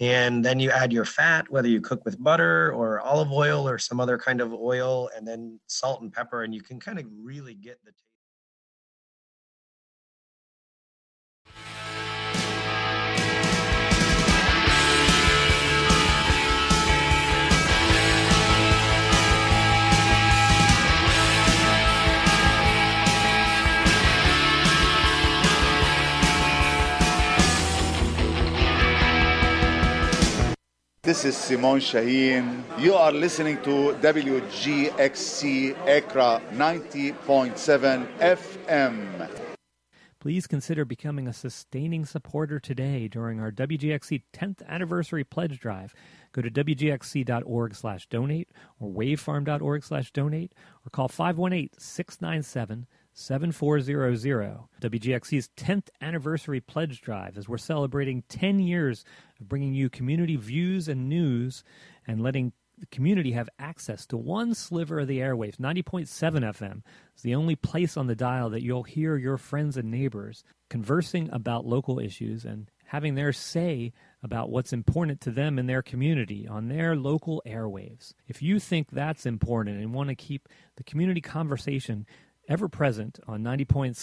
And then you add your fat, whether you cook with butter or olive oil or some other kind of oil, and then salt and pepper, and you can kind of really get the taste. This is Simon Shaheen. You are listening to WGXC Acra 90.7 FM. Please consider becoming a sustaining supporter today during our WGXC 10th anniversary pledge drive. Go to wgxc.org slash donate or wavefarm.org slash donate or call 518 697 7400. WGXC's 10th anniversary pledge drive as we're celebrating 10 years bringing you community views and news and letting the community have access to one sliver of the airwaves. 90.7 FM is the only place on the dial that you'll hear your friends and neighbors conversing about local issues and having their say about what's important to them in their community on their local airwaves. If you think that's important and want to keep the community conversation ever present on 90.7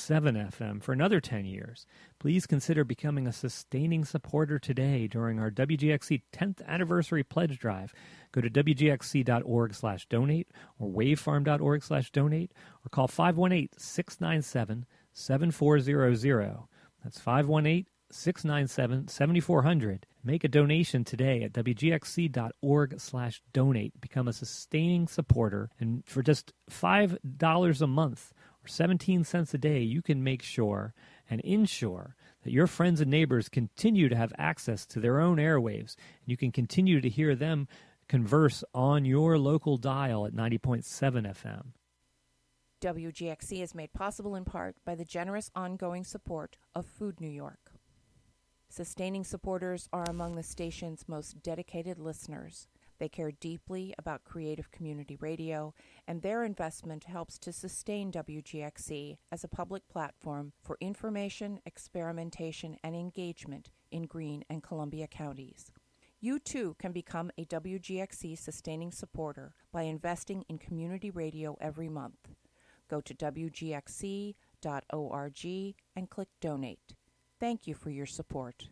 FM for another 10 years, please consider becoming a sustaining supporter today during our WGXC 10th anniversary pledge drive. Go to wgxc.org slash donate or wavefarm.org slash donate or call 518-697-7400. That's 518 697 7400. Make a donation today at wgxc.org slash donate. Become a sustaining supporter. And for just $5 a month or 17 cents a day, you can make sure and ensure that your friends and neighbors continue to have access to their own airwaves. And you can continue to hear them converse on your local dial at 90.7 FM. WGXC is made possible in part by the generous ongoing support of Food New York. Sustaining supporters are among the station's most dedicated listeners. They care deeply about creative community radio, and their investment helps to sustain WGXC as a public platform for information, experimentation, and engagement in Greene and Columbia counties. You too can become a WGXC sustaining supporter by investing in community radio every month. Go to WGXC.org and click Donate. Thank you for your support.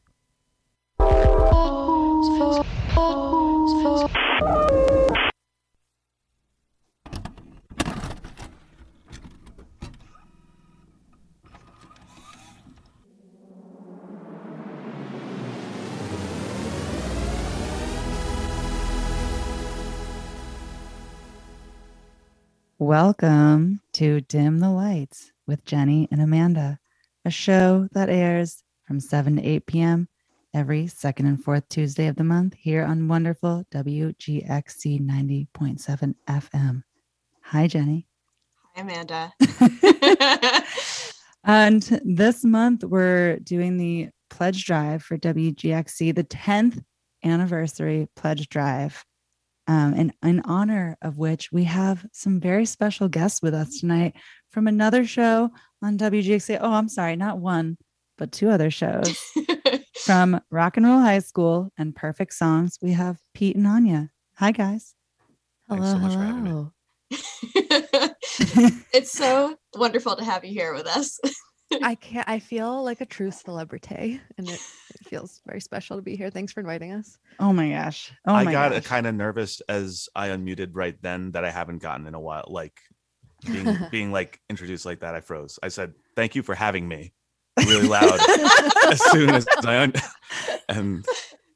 Welcome to Dim the Lights with Jenny and Amanda, a show that airs from 7 to 8 p.m. every second and fourth Tuesday of the month here on wonderful WGXC 90.7 FM. Hi, Jenny. Hi, Amanda. and this month we're doing the pledge drive for WGXC, the 10th anniversary pledge drive. Um, and in honor of which we have some very special guests with us tonight from another show on WGXC. Oh, I'm sorry, not one, but two other shows from Rock and Roll High School and Perfect Songs. We have Pete and Anya. Hi, guys. Hello, so hello. it's so wonderful to have you here with us. I can't. I feel like a true celebrity, and it, it, feels very special to be here. Thanks for inviting us. Oh my gosh! Oh I my got kind of nervous as I unmuted right then that I haven't gotten in a while. Like being being like introduced like that, I froze. I said, "Thank you for having me," really loud as soon as I un- and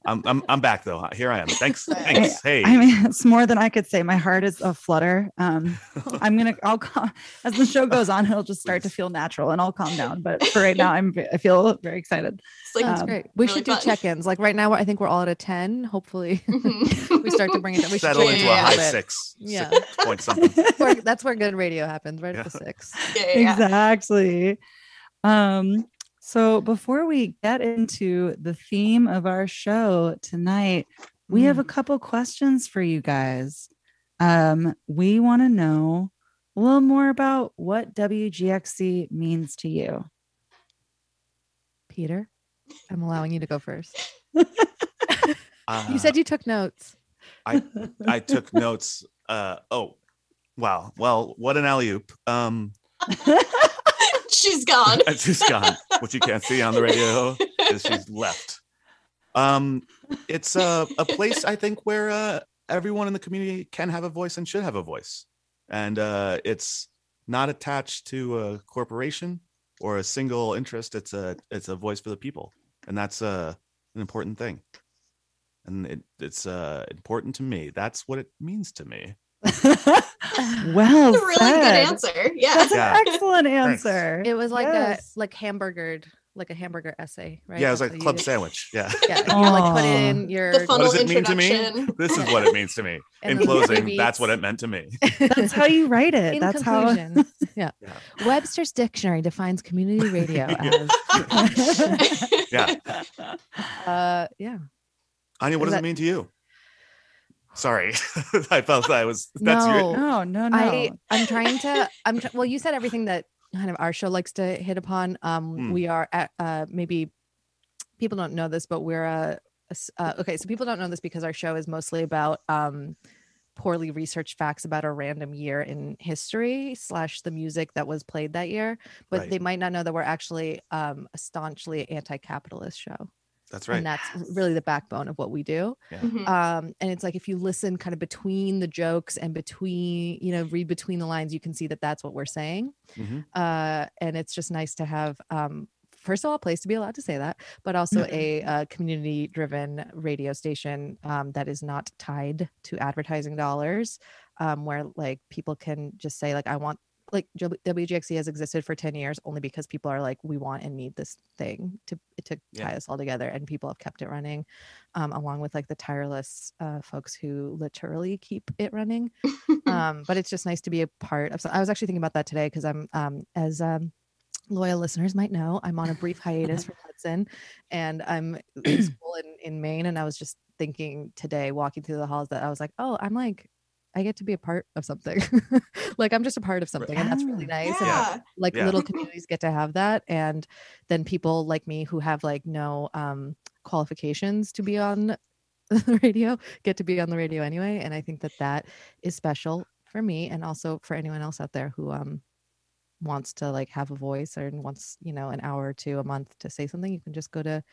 I'm, I'm I'm back though. Here I am. Thanks. Thanks. Hey. I mean, it's more than I could say. My heart is a flutter. Um, I'm gonna. I'll cal- as the show goes on, it'll just start to feel natural, and I'll calm down. But for right now, I'm. I feel very excited. It's like, That's Um, great. We really should do fun. check-ins. Like right now, I think we're all at a ten. Hopefully, Mhm. we start to bring it down. We should Settle change into it a a high little bit. six. Yeah. Six point something. That's where, that's where good radio happens, right at the six. yeah, yeah, yeah. Exactly. Um. So before we get into the theme of our show tonight, we have a couple questions for you guys. Um, we want to know a little more about what WGXC means to you. Peter, I'm allowing you to go first. Uh, you said you took notes. I I took notes. Uh oh, wow. Well, what an alley oop. Um, She's gone. she's gone. What you can't see on the radio is she's left. Um, it's a a place I think where uh, everyone in the community can have a voice and should have a voice, and uh, it's not attached to a corporation or a single interest. It's a it's a voice for the people, and that's uh, an important thing. And it, it's uh, important to me. That's what it means to me. well, that's a really said. good answer. Yeah. That's Yeah. an excellent Thanks. answer. It was like Yes. a like hamburgered, like a hamburger essay, right? Yeah, it was That's like what club you- sandwich. Yeah. Yeah, you like put in your The funnel what does it mean to me? This is what it means to me. In closing, that's what it meant to me. That's how you write it. In That's how. conclusion, yeah. Yeah. Webster's dictionary defines community radio as Yeah. uh yeah. Anya, what Is does that- it mean to you? Sorry, I felt that I was. That's No. your. no, no, no. I I'm trying to I'm tr- well you said everything that kind of our show likes to hit upon. Um Hmm. we are at uh maybe people don't know this but we're a, a s- uh, okay so people don't know this because our show is mostly about um poorly researched facts about a random year in history slash the music that was played that year but Right. they might not know that we're actually um a staunchly anti-capitalist show That's right. and that's really the backbone of what we do Mhm. um and it's like if you listen kind of between the jokes and between you know read between the lines you can see that that's what we're saying Mhm. uh and it's just nice to have um first of all a place to be allowed to say that but also a uh, community driven radio station um, that is not tied to advertising dollars um, where like people can just say like i want like W- WGXC has existed for 10 years only because people are like we want and need this thing to to tie Yeah. us all together and people have kept it running um, along with like the tireless uh, folks who literally keep it running um, but it's just nice to be a part of. So I was actually thinking about that today because I'm, um, as um, loyal listeners might know, I'm on a brief hiatus from Hudson, and I'm in school in, in Maine. And I was just thinking today, walking through the halls, that I was like, oh, I'm like, I get to be a part of something. like I'm just a part of something, and that's really Ah. nice. And Yeah. like Yeah. little communities get to have that, and then people like me who have like no um, qualifications to be on the radio get to be on the radio anyway and i think that that is special for me and also for anyone else out there who um wants to like have a voice or wants you know an hour or two a month to say something you can just go to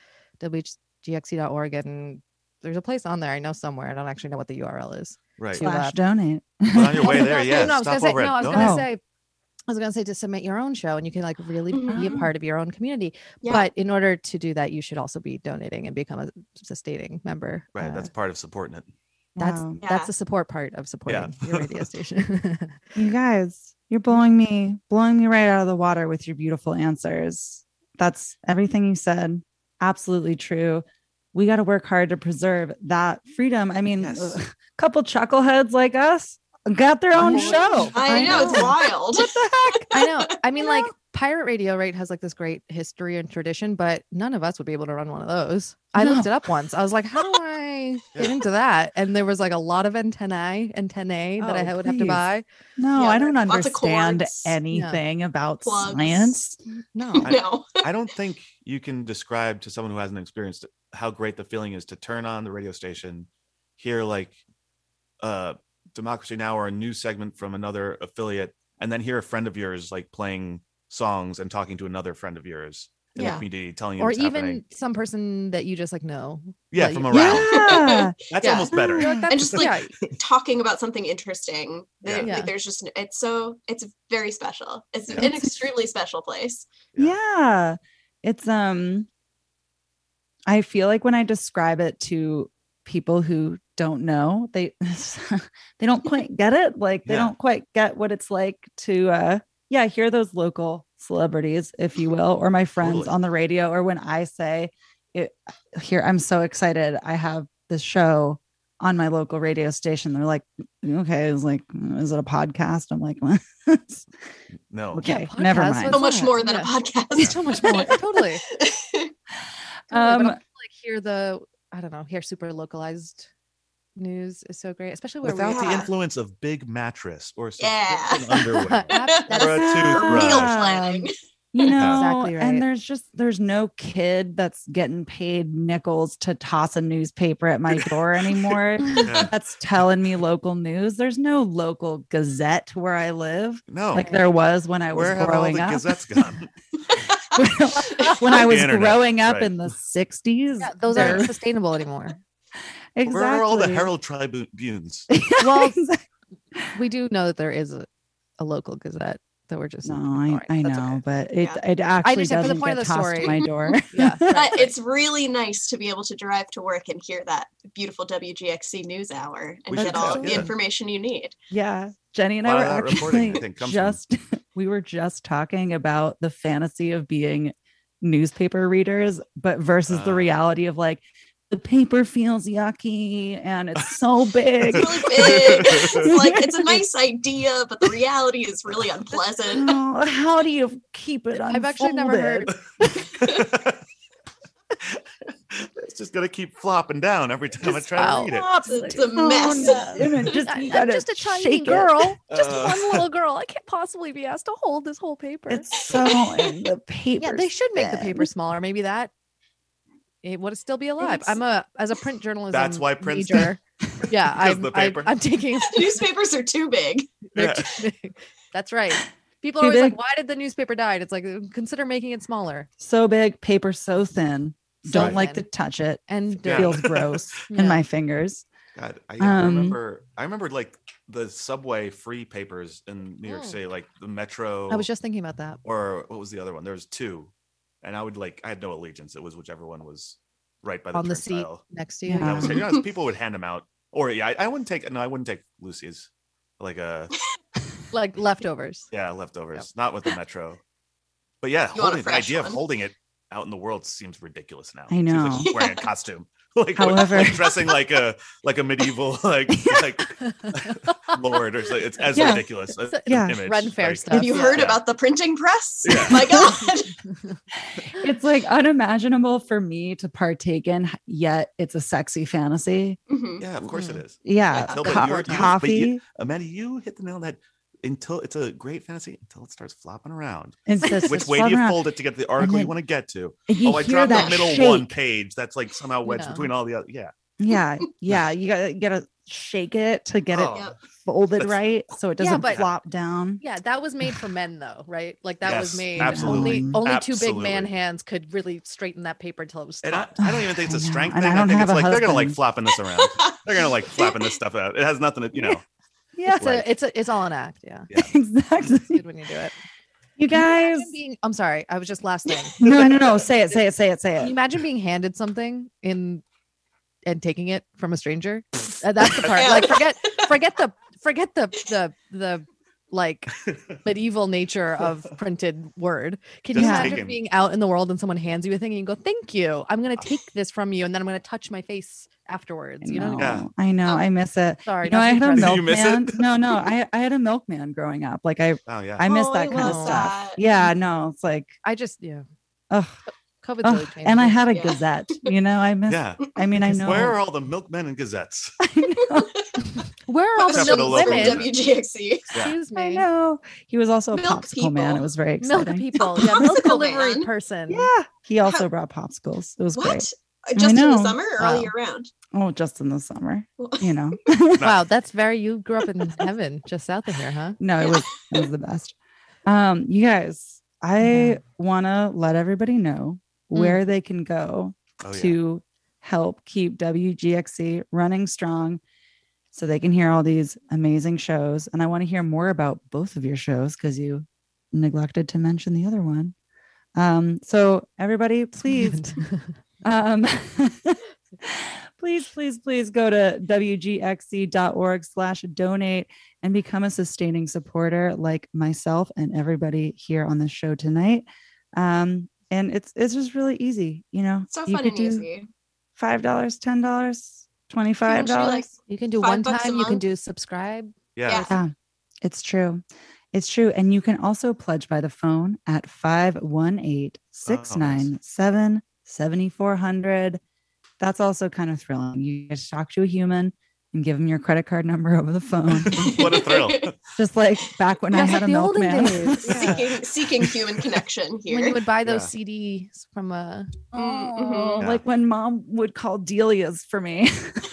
wgxc.org and there's a place on there i know somewhere i don't actually know what the url is Right. to, Slash donate. But on your way no, there, no, yeah. no, I was stop gonna say, over no, I was gonna Oh. say, I was gonna say to submit your own show, and you can like really be a Mhm. part of your own community. Yeah. But in order to do that, you should also be donating and become a sustaining member. Right. Uh, That's part of supporting it. that's Wow. that's the support part of supporting yeah. your radio station. You guys, you're blowing me, blowing me right out of the water with your beautiful answers. That's everything you said. Absolutely true. We got to work hard to preserve that freedom. I mean, Yes. A couple chuckleheads like us got their own Oh, show. I, know, it's wild. What the heck? I know. I mean, You like know? pirate radio, right, has like this great history and tradition, but none of us would be able to run one of those. I looked it up once. I was like, how do I get into that? And there was like a lot of antennae, antennae that oh, I Oh, would have to buy. No, Yeah, I don't understand cords. Yeah. anything about Plugs. science. No. I, no. I don't think you can describe to someone who hasn't experienced it how great the feeling is to turn on the radio station, hear like uh Democracy Now or a news segment from another affiliate, and then hear a friend of yours like playing songs and talking to another friend of yours in Yeah. the community, telling you Or even happening. some person that you just like know. Yeah, from you- around. Yeah. That's Yeah. almost better. You're And just, like, Talking about something interesting. Yeah. There- Yeah. There's just it's so it's very special. It's Yeah. an extremely special place. Yeah. yeah it's um i feel like when i describe it to people who don't know they they don't quite get it like they Yeah. don't quite get what it's like to uh yeah hear those local celebrities if you will or my friends Totally. on the radio or when i say it here i'm so excited i have this show on my local radio station they're like okay it's like is it a podcast i'm like what? No. okay Yeah, never mind So much more than Yeah. a podcast. It's so much more. Totally. Totally, Um, like hear the I don't know, hear super localized news is so great, especially where Without we the Yeah. influence of big mattress or Yeah. underwear. That- or a toothbrush. Meal planning. Um, you know Exactly right. and there's just there's no kid that's getting paid nickels to toss a newspaper at my door anymore Yeah. that's telling me local news there's no local gazette where i live No. like there was when i was Where have all growing the up gazettes gone? when i was internet, growing up right. in the 60s Yeah, those aren't sustainable anymore. Exactly Where are all the Herald Tribunes? Well, Exactly. We do know that there is a, a local gazette that we're just no ignoring. i, I know okay. but it, Yeah. it actually just said for the doesn't point get of the tossed to story. my door Yeah, But right. it's really nice to be able to drive to work and hear that beautiful WGXC news hour and We get all tell, the information you need. Yeah. Jenny and I lot were of that reporting, I actually think, from- just we were just talking about the fantasy of being newspaper readers, but versus the Ah. reality of like the paper feels yucky and it's so big. It's really big. it's like it's a nice idea, but the reality is really unpleasant. Oh, how do you keep it I've actually never heard- it's just gonna keep flopping down every time I try Wow. to read it. Flops. It's a Oh, mess. no. Just, I, I'm just a tiny shake it. girl, just Uh. one little girl. I can't possibly be asked to hold this whole paper. It's so and the paper. yeah, they should make the paper smaller. Maybe that it would still be alive. I'm a as a print journalism. That's why Princeton- major. Yeah, I'm, the I, paper? I'm taking. Newspapers are too big. they're Yeah. too big. That's right. People are Too always like, "Why did the newspaper die?" It's like uh, consider making it smaller. so big, paper so thin. So Don't like to touch it. and It Yeah. feels gross Yeah. in my fingers. God, I, I Um, remember. I remember like the subway free papers in New York Mm. City, like the Metro. I was just thinking about that. or what was the other one? There was two, and I would like I had no allegiance. It was whichever one was right by the on the seat turnstile. next to you. Yeah. That was, you know, people would hand them out, or yeah, I, I wouldn't take no, I wouldn't take Lucy's, like uh like leftovers. yeah leftovers, not with the Metro. But yeah, You want a holding, the idea one. of holding it out in the world seems ridiculous now. I Seems like know. wearing a costume, like, However- like dressing like a like a medieval like like lord or something. It's as Yeah. ridiculous. It's a- a- Yeah. image, Ren Fair like- stuff. Have you Yeah. heard Yeah. about the printing press? Yeah. My God. it's like unimaginable for me to partake in, yet it's a sexy fantasy. Mhm. Yeah, of course it is. Yeah, Until- but co- you were- you- but you- coffee. Amanda, you hit the nail on the head. Until it's a great fantasy until it starts flopping around. Just Which way do you around. fold it to get to the article you want to get to? Oh, I dropped the middle shake. one page. That's like somehow wedged know. between all the other. Yeah. Yeah, yeah. You gotta you gotta shake it to get Oh. it Yep. folded That's- right, so it doesn't but- flop down. Yeah, that was made for men though, right? Like that was made absolutely. only only two big man hands could really straighten that paper until it was And I. I don't even think it's a strength and thing. I I, don't think have it's a like they're gonna like husband. flopping this around. they're gonna like flapping this stuff out. It has nothing to you know. Yeah, it's Right. a it's a it's all an act, yeah. exactly. It's good when you do it. You Can you guys, being I'm sorry, I was just last thing. no, no, no. Say it, say it, say it, say it. Can you it. imagine being handed something in and taking it from a stranger? Uh, that's the part. Like forget forget the forget the the the like medieval nature of printed word. Can you imagine taking- being out in the world and someone hands you a thing and you go, "Thank you. I'm going to take this from you and then I'm going to touch my face afterwards." You know? Yeah. I know. Um, I miss it. Sorry. You know, I had a be Did you miss milkman. No, no, I I had a milkman growing up. Like I Oh yeah. I miss Oh, that I kind of love stuff. that. Yeah, no, it's like I just yeah. oh, COVID's oh really and I had a Yeah. gazette. You know, I miss. yeah. I mean, I know. Where are all the milkmen and gazettes? Where are all the Except for the milk local women? women. WGXC. Excuse I me. know. He was also a Milk popsicle man. It was very Milk exciting. people. Yeah, milk Popsicle delivery person. Yeah. He also brought popsicles. It was What? great. Uh, Just in the summer or all year round? Oh, just in the summer. You know. Wow, that's very you grew up in heaven just south of here, huh? no, it was it was the best. Um, you guys, I wanna let everybody know Mm. where they can go Oh yeah. to help keep WGXC running strong so they can hear all these amazing shows. And I want to hear more about both of your shows because you neglected to mention the other one. Um, so everybody, please, um, please, please, please go to wgxc.org slash donate and become a sustaining supporter like myself and everybody here on the show tonight. Um, and it's it's just really easy, you know. So you fun could and do easy. five dollars, ten dollars, twenty five dollars. like, You can do one time, you can do subscribe. yeah. Yeah. Yeah, it's true. It's true. And you can also pledge by the phone at 518 697 7400. That's also kind of thrilling. You get to talk to a human and give them your credit card number over the phone. what a thrill. Just like back when I That's had like a the olden milkman. days. Yeah. seeking seeking human connection here. when you would buy those CDs from uh Oh, Mhm. Yeah. Like when mom would call Delia's for me.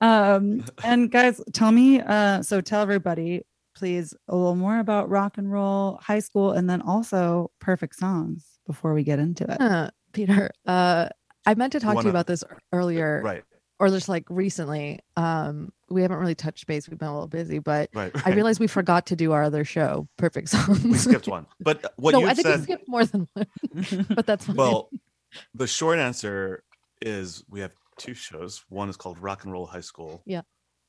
um, and guys, tell me, uh, so tell everybody, please, a little more about rock and roll high school and then also perfect songs before we get into it. uh, Peter, uh I meant to talk to wanna- you about this earlier right, or just like recently. Um we haven't really touched base. We've been a little busy, but right. I realized we forgot to do our other show, Perfect Songs. we skipped one. But uh, what no, you I think we skipped more than one, but that's fine. well, the short answer is we have two shows. One is called Rock and Roll High School. Yeah.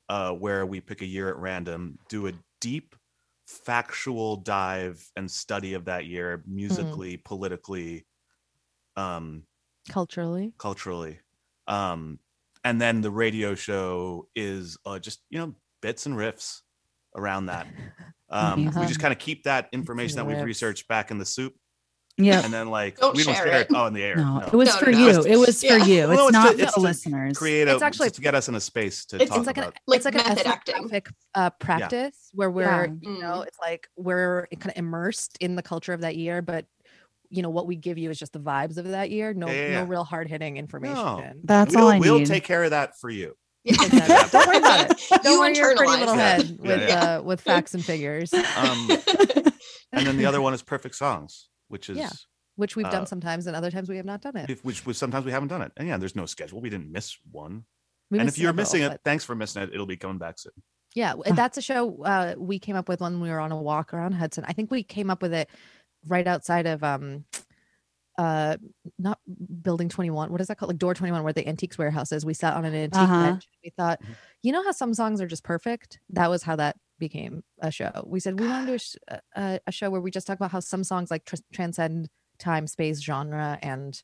Uh, where we pick a year at random, do a deep factual dive and study of that year, Mm-hmm. musically, politically, um, culturally. culturally. Um, and then the radio show is uh, just you know bits and riffs around that. Um, we Uh-huh. just kind of keep that information that we've riffs. researched back in the soup, Yeah. and then like Don't we don't share share it. it. Oh, in the air. No, no. it was No, for no, you. It was for Yeah. you. Well, It's no, it's not to- for the listeners. Create It's a actually- to get us in a space to It's- talk it's like about. an Like it's like an method acting. uh, practice where we're Yeah. you know Mm. it's like we're kind of immersed in the culture of that year, but you know what we give you is just the vibes of that year. No, Yeah, yeah, yeah. no real hard hitting information. No. That's we'll, all I we'll need. take care of that for you. Exactly. Don't worry about it. Don't you worry your pretty little it. head Yeah, with yeah. uh, with facts and figures, Um, and then the other one is Perfect Songs, which is Yeah. which we've Uh, done sometimes, and other times we have not done it. if- which was sometimes we haven't done it. And yeah, there's no schedule. We didn't miss one. We and if you're several, missing it, but- thanks for missing it. It'll be coming back soon. Yeah, that's a show uh, we came up with when we were on a walk around Hudson. I think we came up with it right outside of um uh not building 21 what is that called like door 21 where the antiques warehouse is we sat on an antique Uh-huh. bench we thought Mhm. you know how some songs are just perfect that was how that became a show we said we want to do a, sh- a- a, a show where we just talk about how some songs like tr- transcend time space genre and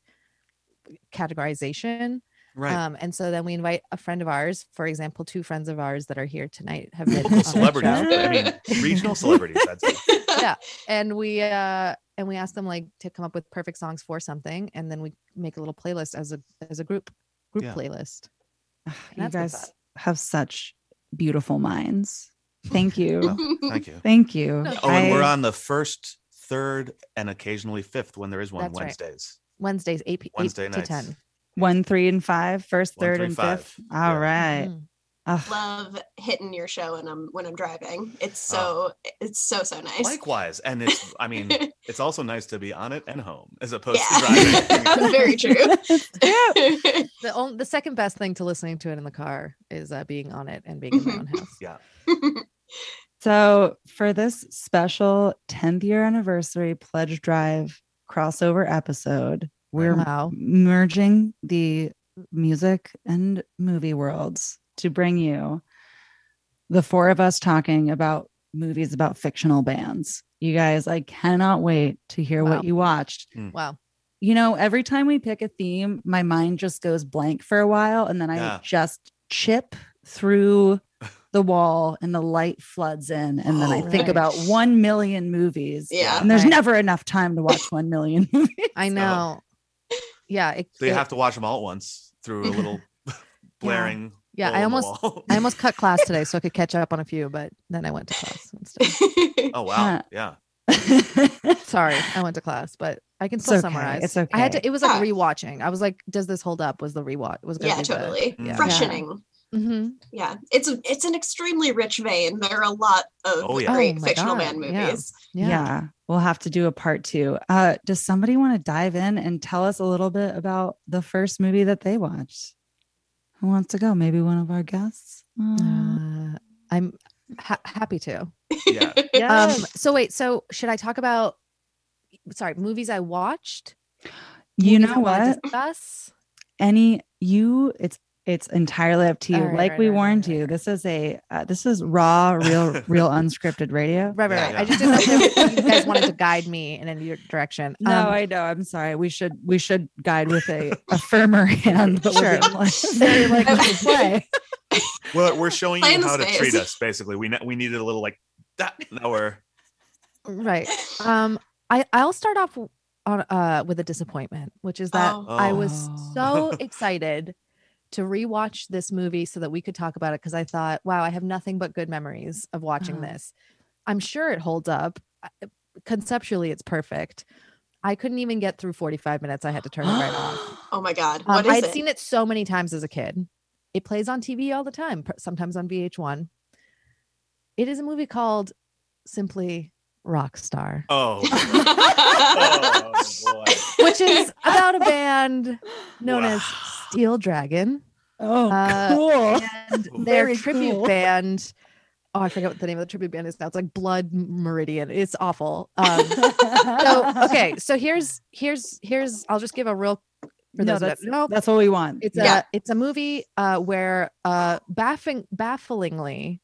categorization Right. um and so then we invite a friend of ours for example two friends of ours that are here tonight have been Local the celebrities. I mean, regional celebrities. I'd say. Yeah and we uh and we ask them like to come up with perfect songs for something and then we make a little playlist as a as a group group Yeah. playlist you guys have such beautiful minds. Thank you. Well, Thank you. Thank you. No, Oh, and we're on the first, third, and occasionally fifth when there is one That's right. Wednesdays. wednesdays 8, p- 8 Wednesday to 10 one, three, and five, first, One, third, three, and five. fifth. All Yeah. right. Mhm. Ugh. Love hitting your show when I'm when I'm driving. It's Oh. so it's so so nice. Likewise, and it's. I mean, it's also nice to be on it and home as opposed Yeah. to driving. That's very true. the only the second best thing to listening to it in the car is uh, being on it and being in my own house yeah. So, for this special 10th year anniversary pledge drive crossover episode, we're wow merging the music and movie worlds to bring you the four of us talking about movies about fictional bands. You guys, I cannot wait to hear Wow. what you watched. Hmm. wow You know, every time we pick a theme, my mind just goes blank for a while and then I Yeah. just chip through the wall and the light floods in and then I Oh. think Right. about 1 million movies. Yeah. And there's Right. never enough time to watch 1 million movies. i know yeah it, So you it- have to watch them all at once through a little blaring. Yeah i almost i almost cut class today so i could catch up on a few but then i went to class instead oh wow. Yeah. Sorry, I went to class, but I can It's still okay, summarize. it's okay. I had to. It was like Yeah. rewatching. I was like, "Does this hold up?" Was the rewatch? Was gonna yeah, be the- totally. Yeah. Freshening. hmm Yeah. It's a, it's an extremely rich vein. There are a lot of Oh, yeah. great Oh fictional God, band yeah. movies. Yeah. Yeah. we'll have to do a part two. Uh, does somebody want to dive in and tell us a little bit about the first movie that they watched? Who wants to go? Maybe one of our guests. Uh, Uh, I'm ha- happy to. Yeah. Um. So wait. So should I talk about? Sorry, movies I watched. you movies I know what? Discuss. Any you? It's it's entirely up to you. All right, like right, we right, right, warned right, you, right. this is a uh, this is raw, real, real unscripted radio. Right, right, Yeah, right. yeah. I just didn't know if you guys wanted to guide me in any direction. No, Um, I know. I'm sorry. We should we should guide with a, a firmer hand, but Sure. we're like, very like we play. Well, we're showing you how to space. treat us. Basically, we ne- we needed a little like that. Now we're right. Um. I I'll start off on uh with a disappointment, which is that Oh. I was so excited to rewatch this movie so that we could talk about it because I thought, wow, I have nothing but good memories of watching Uh-huh. this. I'm sure it holds up. Conceptually, it's perfect. I couldn't even get through 45 minutes. I had to turn it right off. Oh my god. Um, What is I'd it? seen it so many times as a kid. It plays on TV all the time, sometimes on VH1. It is a movie called simply Rockstar, Oh. oh boy. which is about a band known as Steel Dragon Oh, Uh, cool. and their Very tribute cool. band. Oh, I forget what the name of the tribute band is now. It's like Blood Meridian. It's awful. Um, so okay, so here's here's here's. I'll just give a real. For No, those that that's- know, That's what we want. It's Yeah. a it's a movie uh, where uh, baffling bafflingly,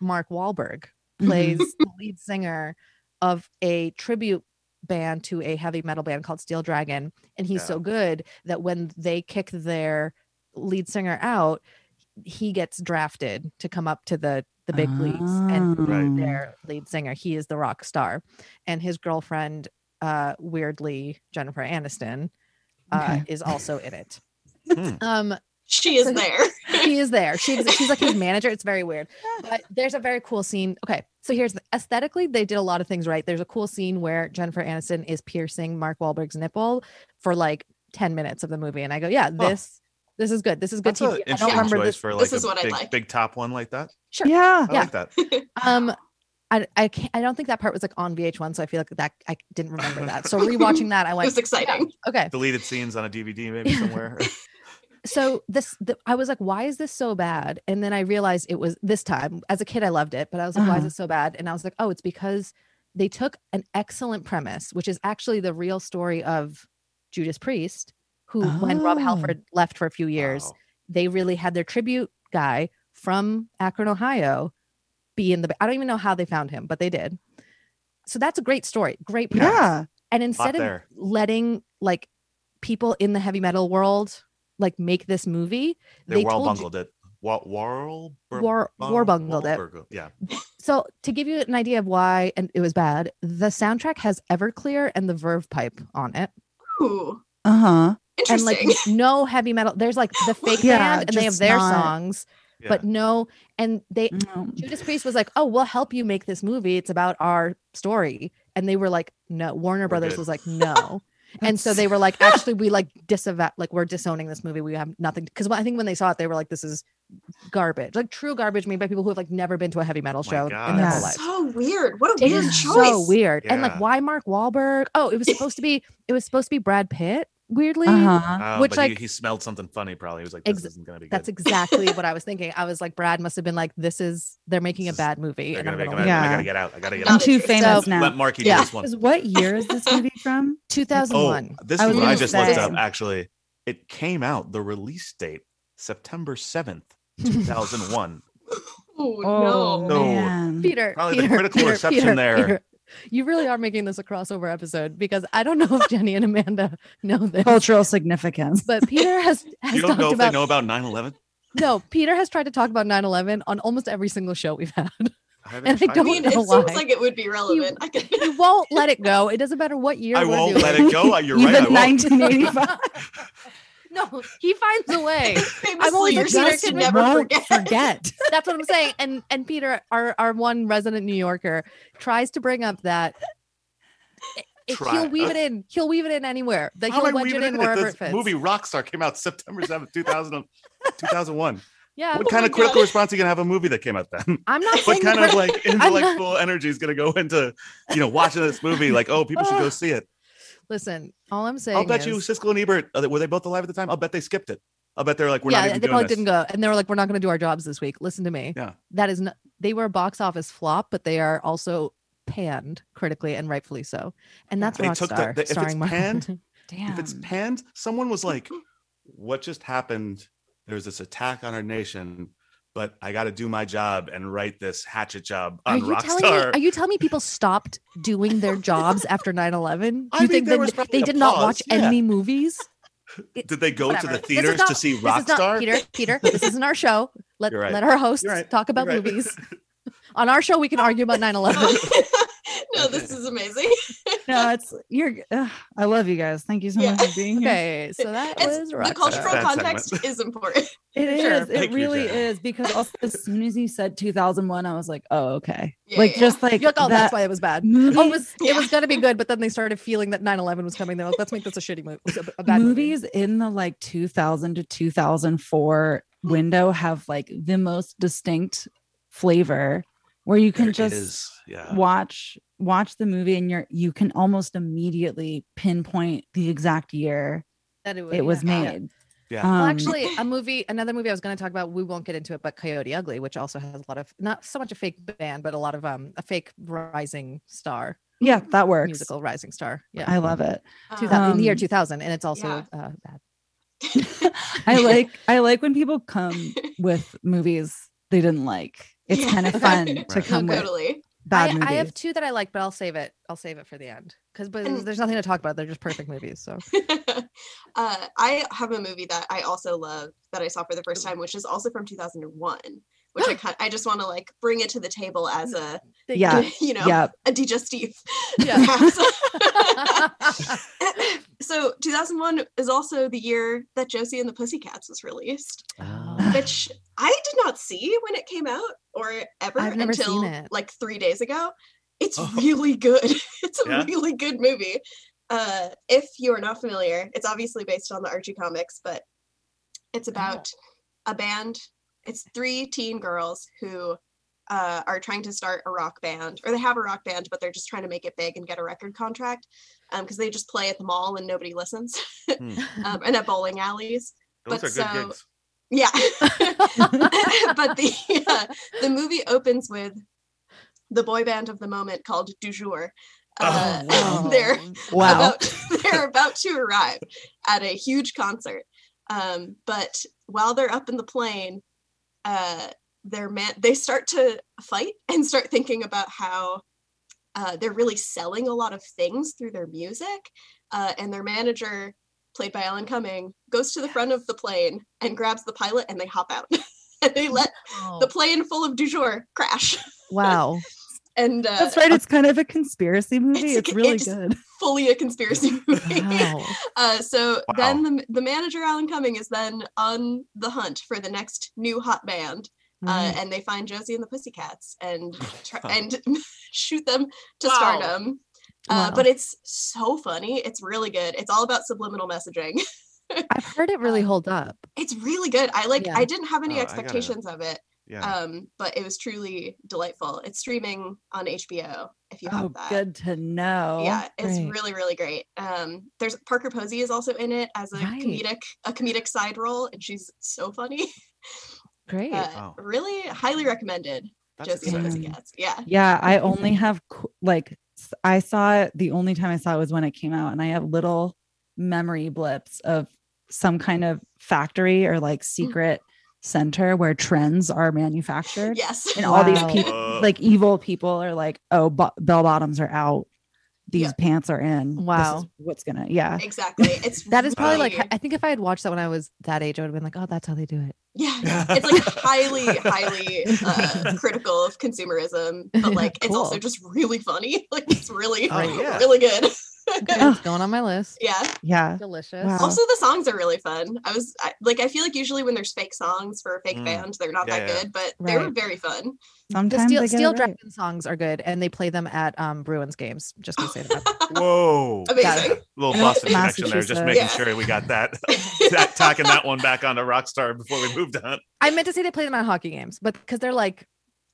Mark Wahlberg plays the lead singer of a tribute band to a heavy metal band called Steel Dragon, and he's so good that when they kick their lead singer out, he gets drafted to come up to the the big leagues and be Right. their lead singer. He is the rock star, and his girlfriend, uh, weirdly Jennifer Aniston, uh, Okay. is also in it. Hmm. Um, she is So- there. she is there. She she's like his manager. It's very weird. But there's a very cool scene. Okay, so here's the aesthetically, they did a lot of things right. There's a cool scene where Jennifer Aniston is piercing Mark Wahlberg's nipple for like 10 minutes of the movie. And I go, yeah, this this is good. This is good That's TV. I don't remember this. for like this a is what I big, like. big top one like that. Sure. Yeah. I Yeah. like that. Um I, I can't I don't think that part was like on VH1, so I feel like that I didn't remember that. So rewatching that, I It went, was exciting. okay. Deleted scenes on a DVD maybe somewhere. So this the, i was like why is this so bad and then i realized it was this time as a kid i loved it but i was like why is Uh-huh. it so bad and i was like oh it's because they took an excellent premise which is actually the real story of judas priest who when rob Oh. halford left for a few years Wow. they really had their tribute guy from akron ohio be in the i don't even know how they found him but they did so that's a great story great premise. Yeah. And instead of letting like people in the heavy metal world like make this movie, They, they wall told you- bungled it. Wa- Warl war war bungled it. Yeah. So to give you an idea of why and it was bad, the soundtrack has Everclear and the Verve pipe on it, Ooh, Uh huh. and like no heavy metal. There's like the fake Yeah, band, and they have their not- songs, yeah. but no. And they No. Judas Priest was like, "Oh, we'll help you make this movie. It's about our story." And they were like, "No." Warner Brothers good. was like, "No." and so they were like, "Actually, we like disavow, like we're disowning this movie. We have nothing." Because I think when they saw it, they were like, "This is garbage, like true garbage made by people who have like never been to a heavy metal oh My show in their Yeah. whole life." so weird. What a It weird is choice. so weird. And like, why Mark Wahlberg? Oh, it was supposed to be. It was supposed to be Brad Pitt. Weirdly, Uh huh. Oh, Which, but like- he, he smelled something funny. Probably he was like, "This Ex- isn't gonna be good." that's exactly what I was thinking. I was like, Brad must have been like, "This is they're making a This is- bad movie, They're and gonna I'm gonna him. leave." I gotta get out. I gotta get I'm I'm out. too famous So- now. Let Marky Yeah. do this one. 'Cause What year is this movie from? 2001. Oh, this I is what I gonna just looked up. Actually, it came out. The release date September seventh, two thousand one. Oh, Oh, no. No. man. Peter, Probably the Peter, critical Peter, reception Peter, there. Peter, you really are making this a crossover episode because I don't know if Jenny and Amanda know this, Cultural significance. but Peter has, has You don't know if about they know about 9/11. no. Peter has tried to talk about 9/11 on almost every single show we've had. I And I don't mean, it. it know seems like it would be relevant. I could. He won't let it go. It doesn't matter what year I won't doing. let it go. You're right. I Even won't. 1985. No, he finds a way. Famously, always your like, Peter secrets can never won't forget. forget. That's what I'm saying. And and Peter, our our one resident New Yorker, tries to bring up that. If Try- he'll weave uh, it in, he'll weave it in anywhere. Like he'll wedge it weaving in it wherever This it fits. movie Rockstar came out September 7th, 2000, 2001. Yeah, What Oh kind of critical God. response are you gonna have a movie that came out then? I'm not what kind of like I'm not- intellectual energy is gonna go into you know watching this movie? Like, oh, people should go see it. Listen, all I'm saying. I'll bet you Siskel and Ebert were they both alive at the time? I'll bet they skipped it. I'll bet they're like, we're yeah, not even they doing probably this. didn't go, and they were like, "We're not going to do our jobs this week." Listen to me. Yeah. that is not. They were a box office flop, but they are also panned critically and rightfully so. And that's They took the- Rockstar, the- if starring Mark. panned, Damn. If it's panned, someone was like, "What just happened? There was this attack on our nation." But I got to do my job and write this hatchet job Are on you telling me? Rockstar. Are you telling me people stopped doing their jobs after 9-11? Do I you mean, think there that was they probably a did not watch yeah. any movies? Did they go Whatever. to the theaters not- to see This is not Rockstar? Peter. Peter, this isn't our show. Let right. let our hosts right. talk about right. movies. On our show, we can argue about 9-11. no, this is amazing. No, it's you're. ugh, I love you guys. Thank you so Yeah. much for being here. Okay, so that It's- was the cultural That context is important. It is. Sure. It Thank really Jen. is because also as soon as you said 2001, I was like, oh okay. Yeah, like yeah, just like You're like, oh, that that's why it was bad. movie. Oh, it was it was gonna be good, but then they started feeling that 9/11 was coming. They're like, let's make this a shitty movie, a, a bad movie. movies in the like 2000 to 2004 window have like the most distinct flavor where you can There just is, yeah. watch watch the movie and you're you can almost immediately pinpoint the exact year That it, it was yeah. made Yeah. um, Well, actually, a movie, another movie I was going to talk about. We won't get into it, but Coyote Ugly, which also has a lot of not so much a fake band, but a lot of um a fake rising star yeah that works musical rising star. Yeah, i love it 2000, in the year Um, 2000, and it's also yeah. uh, bad. i like i like when people come with movies they didn't like it's kind of Yeah. fun to come with totally. Bad I, movies I have two that I like, but I'll save it. I'll save it for the end because but And- there's nothing to talk about. They're just perfect movies. So uh, I have a movie that I also love that I saw for the first time, which is also from 2001. Which I kind I just want to like bring it to the table as a Yeah. you know yeah a digestif. Yeah. so 2001 is also the year that Josie and the Pussycats was released, which I did not see when it came out or ever I've never until seen it. like three days ago. It's Oh. really good. It's a Yeah? really good movie. Uh, if you are not familiar, it's obviously based on the Archie comics, but it's about a band. It's three teen girls who uh, are trying to start a rock band, or they have a rock band, but they're just trying to make it big and get a record contract because they just play at the mall and nobody listens, Hmm. um, and at bowling alleys. Those but are good so- gigs. Yeah, but the uh, the movie opens with the boy band of the moment called Du Jour. Uh, Oh, wow. they're wow about, they're about to arrive at a huge concert. Um, but while they're up in the plane, uh, they're man- they start to fight and start thinking about how uh, they're really selling a lot of things through their music. Uh, and their manager, played by Alan Cumming, goes to the front of the plane and grabs the pilot and they hop out. and they let the plane full of du jour crash. wow. And uh, that's right it's kind of a conspiracy movie it's- it's, really it's- good fully a conspiracy movie. Wow. Uh, so Wow. then the, the manager Alan Cumming is then on the hunt for the next new hot band, Mm-hmm. uh, and they find Josie and the Pussycats and try, and shoot them to Wow. stardom. Uh, Wow. But it's so funny. It's really good. It's all about subliminal messaging. I've heard it really hold up. It's really good. I like. Yeah. I didn't have any Oh, I gotta- expectations of it, Yeah. um, but it was truly delightful. It's streaming on HBO if you have oh that. good to know yeah it's Great. really really great um there's parker posey is also in it as a Right. comedic a comedic side role and she's so funny Great. uh, Wow. really highly recommended That's josie and the exciting. yeah Yeah, I only have like s- I saw it. The only time I saw it was when it came out, and I have little memory blips of some kind of factory or like mm. secret center where trends are manufactured, yes and all these people, like evil people, are like, "Oh, bo- bell bottoms are out. These Yeah. pants are in. This Wow. is what's gonna? Yeah, exactly it's That is probably like I think if I had watched that when I was that age, I would have been like, oh, that's how they do it. yeah it's like highly highly uh critical of consumerism but like it's also just really funny like it's really Oh, yeah. really good Okay, it's going on my list. yeah yeah. Delicious. Wow. also the songs are really fun i was I, like i feel like usually when there's fake songs for a fake Mm. band they're not Yeah, that yeah. good but they were Right. very fun The Sometimes Steel, Steel it right. Dragon songs are good, and they play them at um, Bruins games. Just gonna say that. Whoa. amazing little Yeah. Boston connection there, just making Yeah. sure we got that, that tacking that one back onto Rockstar before we moved on. I meant to say they play them at hockey games, but because they're like,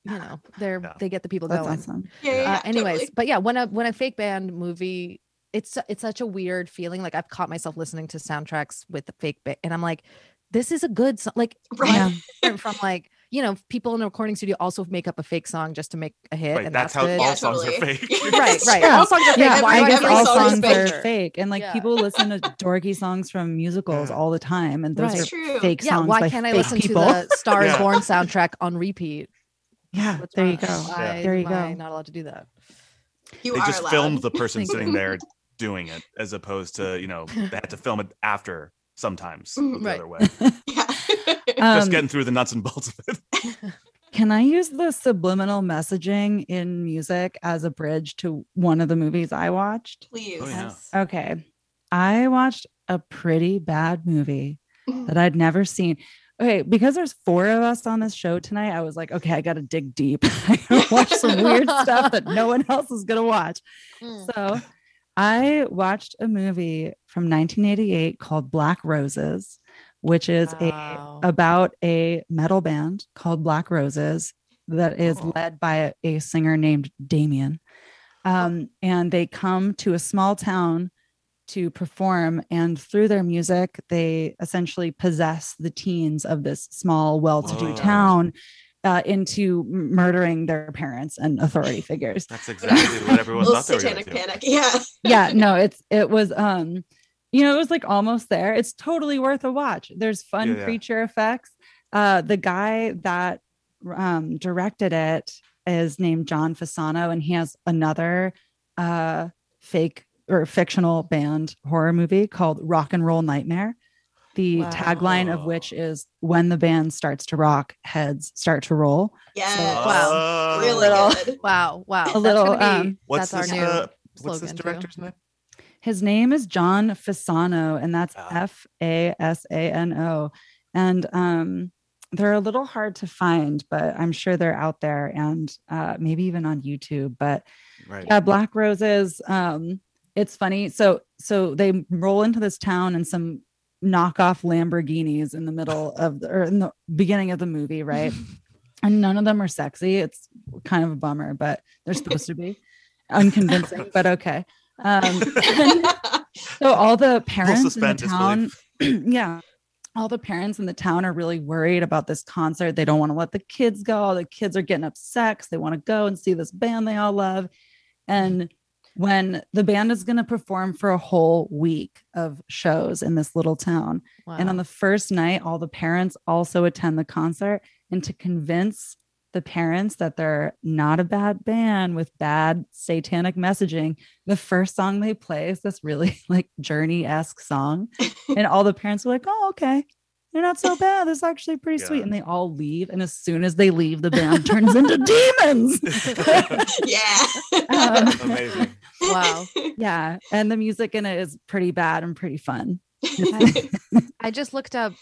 you know, they're Yeah. they get the people That's going. awesome. yeah, yeah, uh, yeah, anyways, totally. but yeah, when a when a fake band movie, it's it's such a weird feeling. Like I've caught myself listening to soundtracks with the fake band, and I'm like, this is a good song. Like Right. Yeah. different from like you know people in a recording studio also make up a fake song just to make a hit, Right, and that's that's, how good. all Yeah, songs are fake. Right, right. true. All songs are fake. Yeah, Why I do guess all song songs fake. are fake, and like Yeah. people listen to dorky songs from musicals all the time, and those Right. are true. fake Yeah, songs. why by can't I listen people. to the Star is Born soundtrack on repeat? Yeah, What's there you go. Why There you am go. not allowed to do that? You they are just allowed. filmed the person sitting there doing it, as opposed to you know they had to film it after sometimes with the right. other way. Yeah. just Um, getting through the nuts and bolts of it. can I use the subliminal messaging in music as a bridge to one of the movies I watched? Please. Oh, yeah. Okay. I watched a pretty bad movie that I'd never seen. Okay, because there's four of us on this show tonight, I was like, okay, I got to dig deep. I gotta watch some weird stuff that no one else is going to watch. Mm. So I watched a movie from 1988 called Black Roses, which is Wow. a about a metal band called Black Roses that is Oh. led by a, a singer named Damien. Um, and they come to a small town to perform, and through their music, they essentially possess the teens of this small, well-to-do town uh, into murdering their parents and authority figures That's exactly what everyone Little thought they were satanic to panic. Yeah. yeah no it's it was um you know it was like almost there it's totally worth a watch there's fun Yeah, yeah. creature effects uh the guy that um directed it is named john fasano and he has another uh fake or fictional band horror movie called rock and roll nightmare the Wow. tagline of which is when the band starts to rock heads start to roll Yes. Wow. Oh. Really Little- good. Wow. Wow. A little, That's, be- um, What's that's this? our new Uh, what's this slogan, too. director's name? His name is John Fasano, and that's Ah. F A S A N O. And um, they're a little hard to find, but I'm sure they're out there and uh, maybe even on YouTube. But Right. yeah, Black Roses. Um, it's funny. So so they roll into this town and some knockoff Lamborghinis in the middle of the or in the beginning of the movie, right? and none of them are sexy. It's kind of a bummer, but they're supposed to be unconvincing, but okay. Um, so all the parents in the town, yeah, all the parents in the town are really worried about this concert. They don't want to let the kids go. All the kids are getting upset they want to go and see this band they all love. And when the band is going to perform for a whole week of shows in this little town, and on the first night, all the parents also attend the concert. And to convince the parents that they're not a bad band with bad satanic messaging, the first song they play is this really like journey esque song. and all the parents are like, oh, okay. They're not so bad. This is actually pretty sweet. And they all leave. And as soon as they leave, the band turns into demons. yeah. Um, Amazing. wow. yeah. And the music in it is pretty bad and pretty fun. I just looked up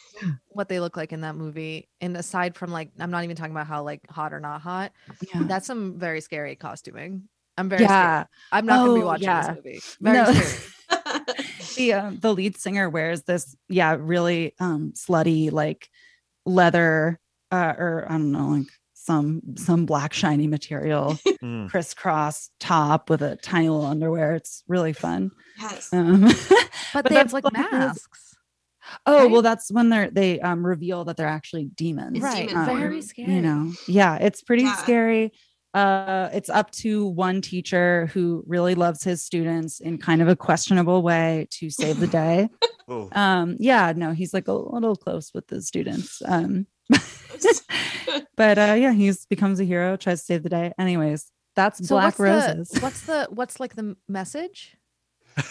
what they look like in that movie. And aside from like, I'm not even talking about how like hot or not hot. Yeah. That's some very scary costuming. I'm very Yeah. scared. I'm not gonna be Oh, watching yeah. this movie. Very No. scary. the uh, the lead singer wears this yeah really um slutty like leather uh or i don't know like some some black shiny material Mm. crisscross top with a tiny little underwear it's really fun yes. um But, But they have that's like what it is. masks. oh Right? well that's when they're they um reveal that they're actually demons It's Right. demon Um, Very scary. you know yeah it's pretty Yeah. scary uh it's up to one teacher who really loves his students in kind of a questionable way to save the day Oh. um yeah no he's like a little close with the students um but uh yeah he's becomes a hero tries to save the day anyways that's So black what's roses The, what's the what's like the message?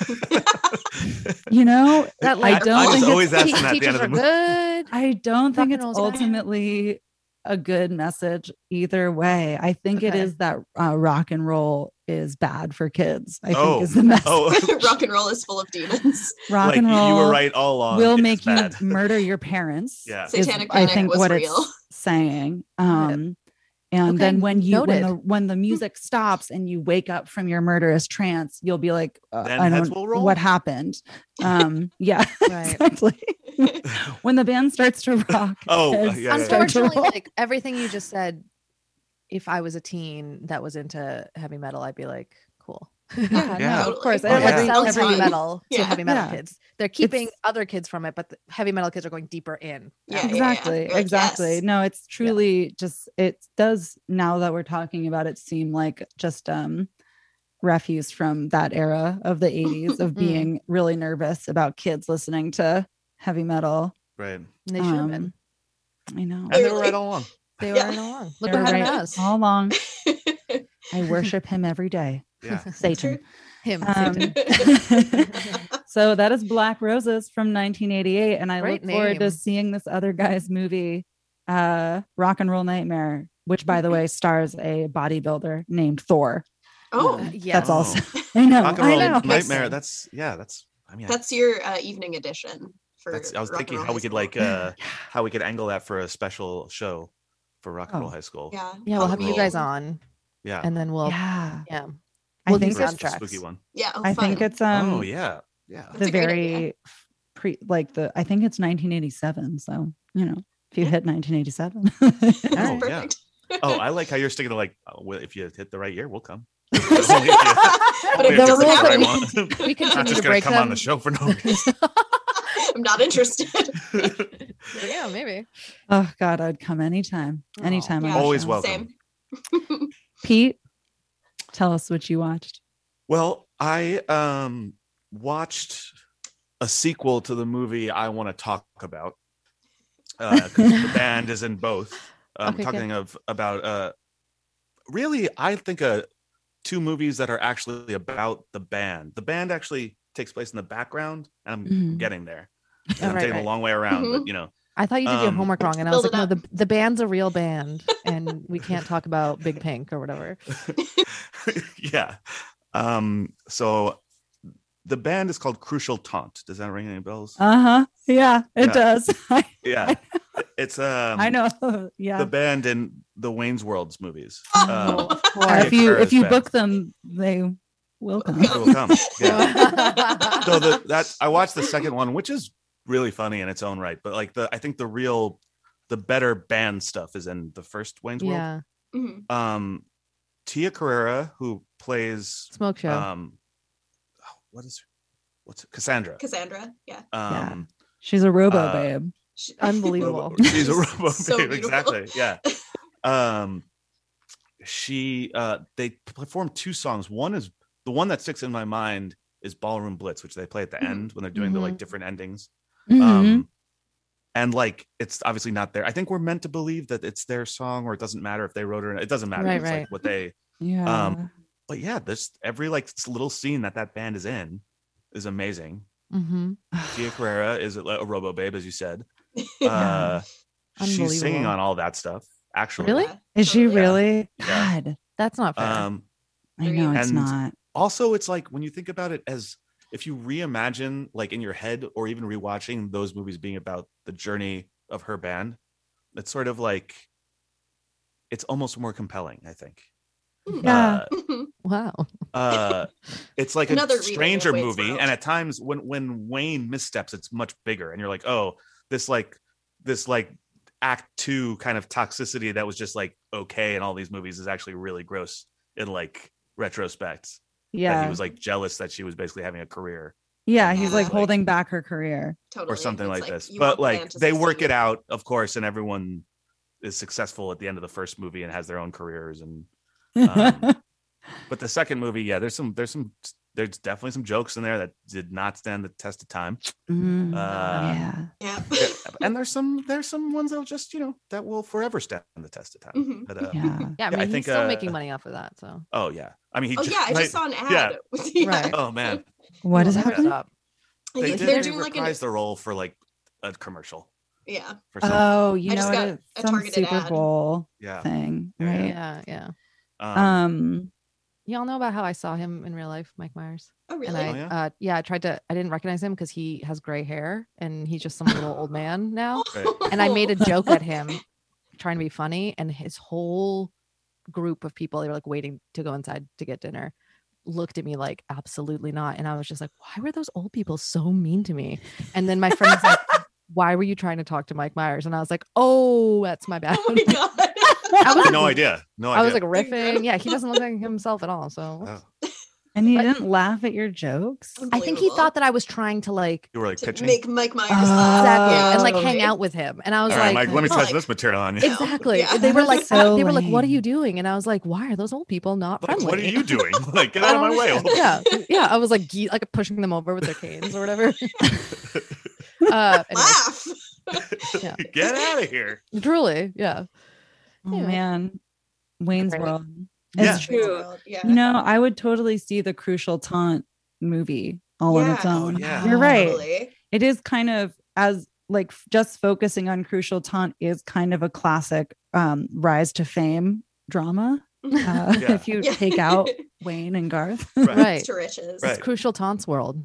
you know That, i like, don't I think always it's, asking that at the teachers end of are the movie. good. i don't think Rock and it's roll's bad. ultimately a good message either way i think it Okay. is that uh, rock and roll is bad for kids i Oh. think is the message Oh, Rock and roll is full of demons. rock like and roll you were right all along. will make you murder your parents Yeah. is, Satanic I think was what real. it's saying. Got it. Um, and Okay, then when you when the when the music stops and you wake up from your murderous trance, you'll be like, uh, I don't will roll? what happened. Um, yeah, exactly. when the band starts to rock, Oh, yeah, yeah, yeah. start to Unfortunately, roll. like everything you just said, if I was a teen that was into heavy metal, I'd be like, cool. yeah, Yeah. no, of course. Oh, They're and like yeah. selling Every heavy time. metal to Yeah. heavy metal Yeah. kids. They're keeping It's- other kids from it, but the heavy metal kids are going deeper in. Yeah, yeah, yeah. exactly like, exactly yes. no it's truly just it does now that we're talking about it seem like just um refuse from that era of the 80s of Mm. being really nervous about kids listening to heavy metal Right. And they should have been. Um, i know And they were right all along. They Yeah. were right along. Look They're what happened right to us. all along i worship him every day Yeah. satan Him. Um, Satan. so that is black roses from 1988 and i Great look forward to seeing this other guy's movie uh rock and roll nightmare which by the way stars a bodybuilder named Thor. Oh, Uh, yeah. That's Oh. also I know. Rock and I roll know. nightmare. That's yeah. That's I mean, that's your uh, evening edition. For that's, I was Rock thinking how we could like uh how we could angle that for a special show for Rock and Oh. Roll High School. yeah, Yeah, we'll have you guys on, Yeah. and then we'll yeah, yeah. I think For a it's- soundtracks. spooky one. Yeah, oh, I think it's um oh yeah. Yeah. That's the a very pre like the I think it's 1987. So you know if you Yeah. hit 1987. Oh, yeah. Oh, I like how you're sticking to like, oh, well, if you hit the right year, we'll come. but Only if you- if only it if you doesn't right happen, one. We Not continue just to gonna break come on the show for no reason. I'm not interested. Yeah, maybe. oh God, I'd come anytime. Anytime. on Yeah. Always show. welcome. Same. Pete, tell us what you watched. Well, I um watched a sequel to the movie I want to talk about. Uh the band is in both. I'm Okay, good. talking of about uh really I think uh two movies that are actually about the band. The band actually takes place in the background, and I'm Mhm. getting there. Oh, I'm right, taking right. a long way around, Mhm. but you know, I thought you did your Um, homework wrong, and I was like, it no, the the band's a real band, and we can't talk about Big Pink or whatever. yeah. Um, so the band is called Crucial Taunt. Does that ring any bells? Uh huh. Yeah, it Yeah. does. Yeah. It's um I know. Yeah. the band in the Wayne's Worlds movies. Oh, of Or course. if you if you band. book them, they will come. they will come. Yeah. so the, that I watched the second one, which is really funny in its own right. But like the I think the real the better band stuff is in the first Wayne's yeah, Mhm. World. Um Tia Carrere, who plays smoke show. um oh, what is what's it? Cassandra. Cassandra. Yeah. Um She's a robo Uh, babe. She- Unbelievable. She's a robo So babe, beautiful. exactly. Yeah. Um she uh they performed two songs. One is the one that sticks in my mind is Ballroom Blitz, which they play at the Mhm. end when they're doing the like Mhm. different endings. Mhm. Um and like it's obviously not there. I think we're meant to believe that it's their song or it doesn't matter if they wrote it. or not. It doesn't matter. Right, it's right. like what they yeah. um, but yeah, this every like little scene that that band is in is amazing. Mm-hmm. Tia Carrere is a, a robo babe, as you said. Yeah. Uh, she's singing on all that stuff. Actually, Really? Is she totally. really? Yeah. God, That's not fair. Um, I know it's not. also, it's like when you think about it as if you reimagine, like in your head, or even rewatching those movies being about the journey of her band, it's sort of like it's almost more compelling. I think. Yeah. Uh, wow. uh it's like Another a stranger movie and at times when when wayne missteps it's much bigger and you're like oh this like this like act two kind of toxicity that was just like okay in all these movies is actually really gross in like retrospect that Yeah. he was like jealous that she was basically having a career yeah. He's like Yeah. holding back her career. Totally. or something It's like, this but like they work it out of course and everyone is successful at the end of the first movie and has their own careers and Um, but the second movie yeah there's some there's some there's definitely some jokes in there that did not stand the test of time Mm, uh, yeah. Yeah. Yeah, and there's some there's some ones that'll just you know that will forever stand the test of time Mhm. but, uh, Yeah. Yeah, I Yeah, mean, I he's think, still uh, making money off of that. So oh yeah i mean he Oh just, yeah, I like- just saw an ad. yeah. Yeah. Right. oh man What Well, is never happening? stop. they Yeah, did they're they doing like an reprised the role for like a commercial yeah. for something Oh, you I know just what? got It's a Some targeted Super ad. Bowl yeah thing, Yeah, yeah. right? Yeah, yeah. um, Um, Y'all know about how I saw him in real life, Mike Myers. Oh really? And I, Oh, yeah? uh, yeah, I tried to. I didn't recognize him because he has gray hair and he's just some little old man now. Right. And I made a joke at him, trying to be funny, and his whole group of people they were like waiting to go inside to get dinner looked at me like absolutely not and i was just like why were those old people so mean to me and then my friend was like why were you trying to talk to mike myers and i was like oh that's my bad Oh my god. I was no idea no idea I was like riffing. Yeah, he doesn't look like himself at all. So Oh, and he But- didn't laugh at your jokes. I think he thought that I was trying to like you were like to pitching make Mike Myers Oh. laugh. exactly Yeah, and like totally. hang out with him. And I was all right like, mike let me Oh, test like- this material on you exactly. Yeah. They were like, So they were like, what are you doing? And I was like, why are those old people not like, friendly? what are you doing like get out of my way yeah, yeah. I was like, ge- like pushing them over with their canes or whatever. uh, anyway, Laugh. Yeah. get out of here truly, yeah. Oh man, Wayne's Right. World. Yeah. It's true. Yeah. You know, I would totally see the Crucial Taunt movie all on its own. Oh, yeah. You're right. Totally. It is kind of as like just focusing on Crucial Taunt is kind of a classic um, rise to fame drama. Uh, Yeah. If you Yeah. take out Wayne and Garth. Right. Right. to riches. It's Right. crucial taunts world.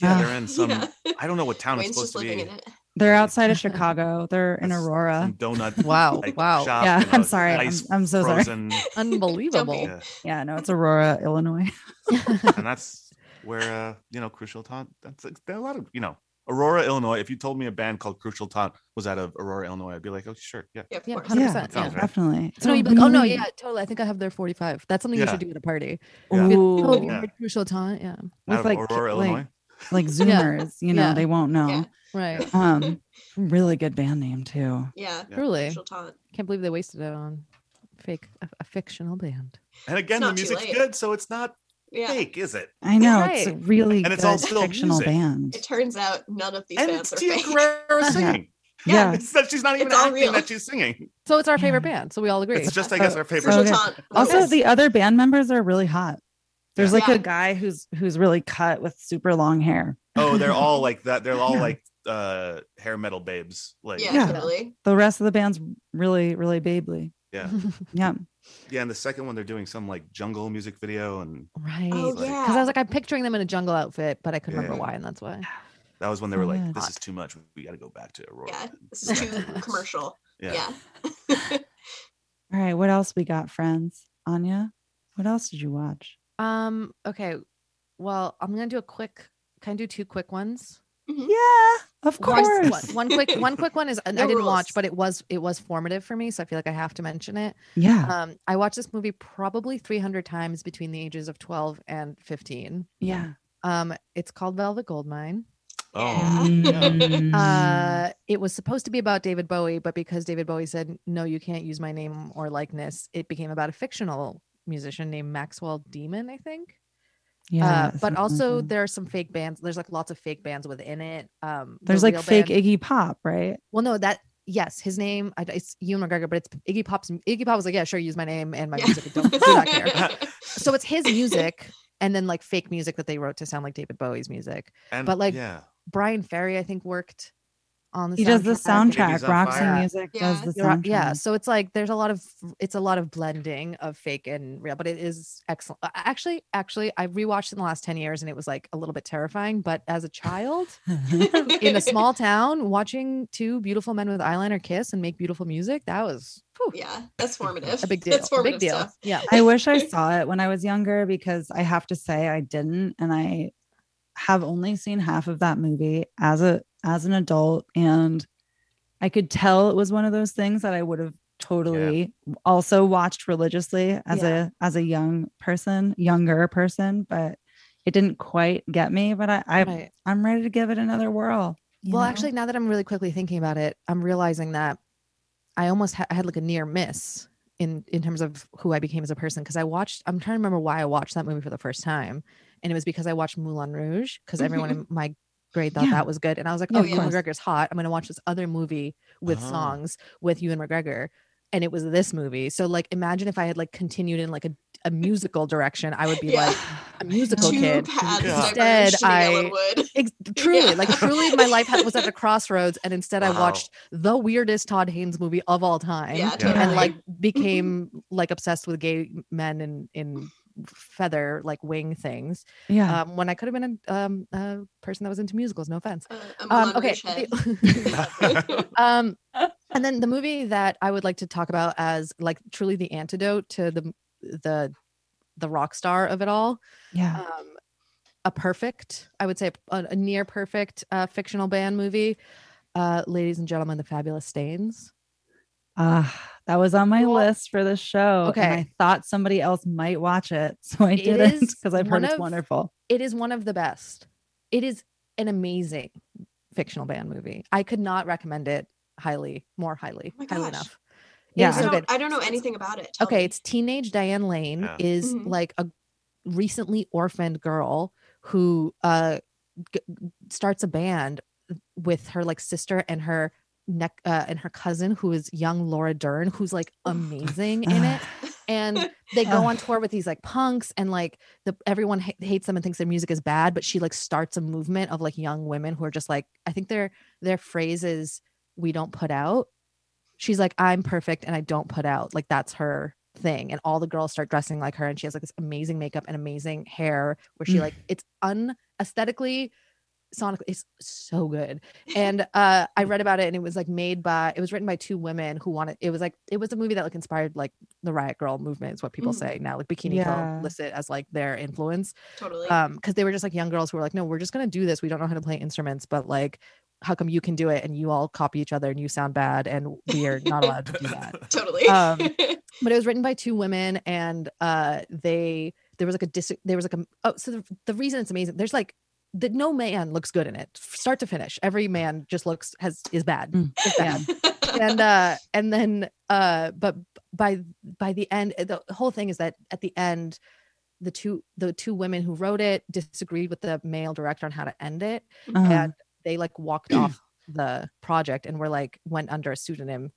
Yeah, Ah. they're in some. Yeah. I don't know what town Wayne's it's just supposed to living be. In it. They're outside of Chicago. They're in Aurora. Donut. Wow. like, wow. shop, Yeah, I'm sorry. I'm- I'm so sorry. Unbelievable. Yeah. Yeah, no, it's Aurora, Illinois. and that's where uh, you know Crucial Taunt. That's there are a lot of you know Aurora, Illinois. If you told me a band called Crucial Taunt was out of Aurora, Illinois, I'd be like, oh sure, yeah. Yeah, of Yeah, course. 100%. yeah, Sounds right. definitely. So no, you'd be like, oh no, yeah, totally. I think I have their 45. That's something you should do at a party. Yeah. Like, Ooh, oh, Yeah. crucial taunt? Yeah. Out with of like Aurora, like, Illinois. like Zoomers, you know, Yeah. they won't know. Yeah. Right. Um, really good band name too. Yeah. Yeah. Truly. Crucial. Can't believe they wasted it on fake a, a fictional band. And again, the music's good, so it's not Yeah. fake, is it? I know it's a really And it's good all still fictional music. band. It turns out none of these and bands it's are Tia fake. Carrere singing. Yeah, It's that she's not even It's all acting real. that she's singing. So it's our favorite Yeah. band. So we all agree. It's just, I guess, our favorite. Crucial Okay. Also, the other band members are really hot. There's like Yeah. a guy who's who's really cut with super long hair. Oh, they're all like that. They're all like uh hair metal babes. Like yeah, Yeah. totally. The rest of the band's really, really babely. yeah. Yeah. Yeah, and the second one they're doing some like jungle music video, and right. Oh Like- yeah. Because I was like, I'm picturing them in a jungle outfit, but I couldn't remember why, and that's why. that was when they were Oh, like, yeah. "This is too much. We got to go back to Aurora." yeah, this is too commercial. yeah. Yeah. All right. What else we got, friends? Anya, what else did you watch? Um. Okay. Well, I'm gonna do a quick. Can I do two quick ones? Yeah, of course. One, one quick. One quick one is I didn't watch, but it was it was formative for me, so I feel like I have to mention it. Yeah. Um, I watched this movie probably 300 times between the ages of 12 and 15. yeah. Um, it's called Velvet Goldmine. Oh, Mm. Uh, it was supposed to be about David Bowie, but because David Bowie said no, you can't use my name or likeness, it became about a fictional musician named Maxwell Demon, I think. Yeah. uh, but something like also there are some fake bands. There's like lots of fake bands within it. Um, the there's like fake band- Iggy Pop, right? Well, no, that yes, his name it's Ewan McGregor, but it's Iggy Pop's. Iggy Pop was like, yeah, sure, use my name and my Yeah. music. Don't do not care. so it's his music and then like fake music that they wrote to sound like David Bowie's music. and but, like, yeah, Bryan Ferry, I think, worked on the He does the soundtrack. soundtrack. Babies on Roxy Fire. Music Yeah. does the soundtrack. yeah so it's like there's a lot of it's a lot of blending of fake and real but it is excellent actually actually i rewatched it in the last 10 years and it was like a little bit terrifying but as a child in a small town watching two beautiful men with eyeliner kiss and make beautiful music that was whew, yeah, that's formative. a big deal That's a formative big deal stuff. yeah I wish I saw it when I was younger because I have to say I didn't, and I have only seen half of that movie as a as an adult, and I could tell it was one of those things that I would have totally also watched religiously as Yeah. a as a young person, younger person, but it didn't quite get me. But I, I right I'm ready to give it another whirl. well know? actually now that i'm really quickly thinking about it i'm realizing that i almost ha- I had like a near miss in in terms of who i became as a person because i watched i'm trying to remember why i watched that movie for the first time and it was because i watched moulin rouge because everyone mm-hmm. in my grade thought Yeah. that was good and i was like oh of ewan mcgregor's hot i'm going to watch this other movie with Oh. songs with ewan mcgregor and it was this movie so like imagine if i had like continued in like a, a musical direction i would be Yeah. like a musical Two kid. Instead, I- Ex- truly Yeah. like truly my life had, was at a crossroads and instead i watched the weirdest todd haynes movie of all time Yeah, Yeah. totally. and like became like obsessed with gay men in in feather like wing things yeah. um when i could have been a, um, a person that was into musicals no offense Uh, um okay Rouge head. the- um and then the movie that i would like to talk about as like truly the antidote to the the the rock star of it all yeah. um, a perfect, I would say a, a near perfect uh, fictional band movie. Uh, ladies and gentlemen, the fabulous stains. Ah, that was on my Well, list for the show. okay. And I thought somebody else might watch it. So I It didn't because I've one heard it's wonderful. It is one of the best. It is an amazing fictional band movie. I could not recommend it highly, more highly, Oh my highly gosh. enough. Yeah. I, so don't, good. I don't know anything about it. Tell okay me. it's teenage diane lane Yeah. is Mhm. like a recently orphaned girl who uh g- starts a band with her like sister and her neck uh, and her cousin who is young laura dern who's like amazing in it and they go on tour with these like punks and like the everyone ha- hates them and thinks their music is bad but she like starts a movement of like young women who are just like i think they're their phrase is we don't put out. She's like, I'm perfect and I don't put out. Like that's her thing. And all the girls start dressing like her. And she has like this amazing makeup and amazing hair where she Mm. like it's un aesthetically sonically it's so good and uh i read about it and it was like made by it was written by two women who wanted it was like it was a movie that like inspired like the riot grrrl movement is what people Mhm. say now like bikini Yeah. lists it as like their influence Totally. um because they were just like young girls who were like no we're just gonna do this we don't know how to play instruments but like how come you can do it and you all copy each other and you sound bad and we're not allowed to do that totally. um, but it was written by two women and uh they there was like a dis there was like a oh so the, the reason it's amazing there's like that no man looks good in it start to finish every man just looks has is bad Mm. is bad and uh and then uh but by by the end the whole thing is that at the end the two the two women who wrote it disagreed with the male director on how to end it Uh-huh. and they like walked off the project and were like went under a pseudonym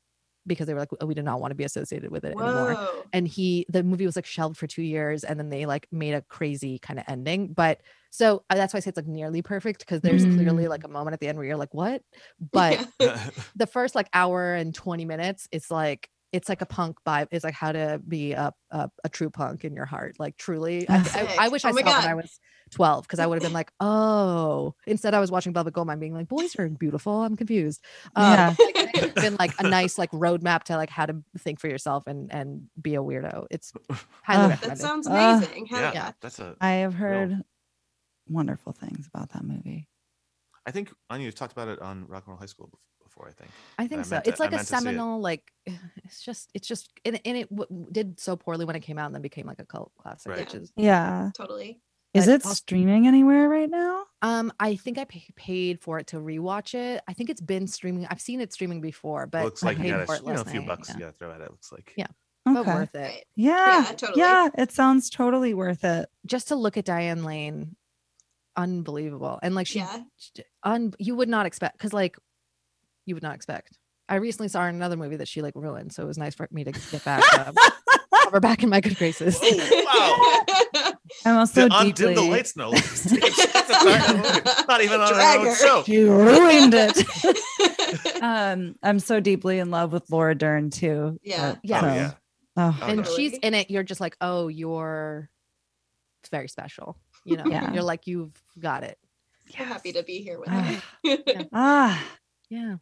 because they were like "Oh, we did not want to be associated with it anymore and he the movie was like shelved for two years and then they like made a crazy kind of ending but so uh, that's why i say it's like nearly perfect because there's clearly Mm. like a moment at the end where you're like what but Yeah. the first like hour and 20 minutes it's like it's like a punk vibe it's like how to be a, a, a true punk in your heart like truly I, I, I wish Oh i my saw it when i was 12 because i would have been like oh instead i was watching velvet goldmine being like boys are beautiful i'm confused um, Yeah. like, it would been like a nice like roadmap to like how to think for yourself and and be a weirdo it's highly Uh, that sounds Uh, amazing. Hell yeah, yeah. that's a. I have heard wonderful things about that movie. I think Anya you've talked about it on Rock and Roll High School bef- before. I think. I think I so. meant to- It's like a meant it. seminal, like it's just, it's just, and, and it w- did so poorly when it came out, and then became like a cult classic, Right. which is, Yeah. Totally. Is it also- streaming anywhere right now? um, I think I pay, paid for it to rewatch it. I think it's been streaming. I've seen it streaming before, but looks I like you paid got for a, it you know, a few night, bucks yeah. you got to throw at it. Looks like. Yeah. But Okay. worth it Right. Yeah. Yeah, totally. Yeah, it sounds totally worth it. just to look at Diane Lane, unbelievable, and like she, Yeah. sh- un, you would not expect because like you would not expect. I recently saw her in another movie that she like ruined, so it was nice for me to get back. Um, have her back in my good graces. Whoa, wow. I'm also To deeply. undim the lights, no. Not even on Drag our own show. You ruined it. um, I'm so deeply in love with Laura Dern too. Yeah. that- Yeah. Oh, yeah. Oh, Oh, and yeah. she's in it. You're just like, oh, you're it's very special. You know, Yeah. you're like, you've got it. We're happy to be here with Ah. her. ah, Yeah.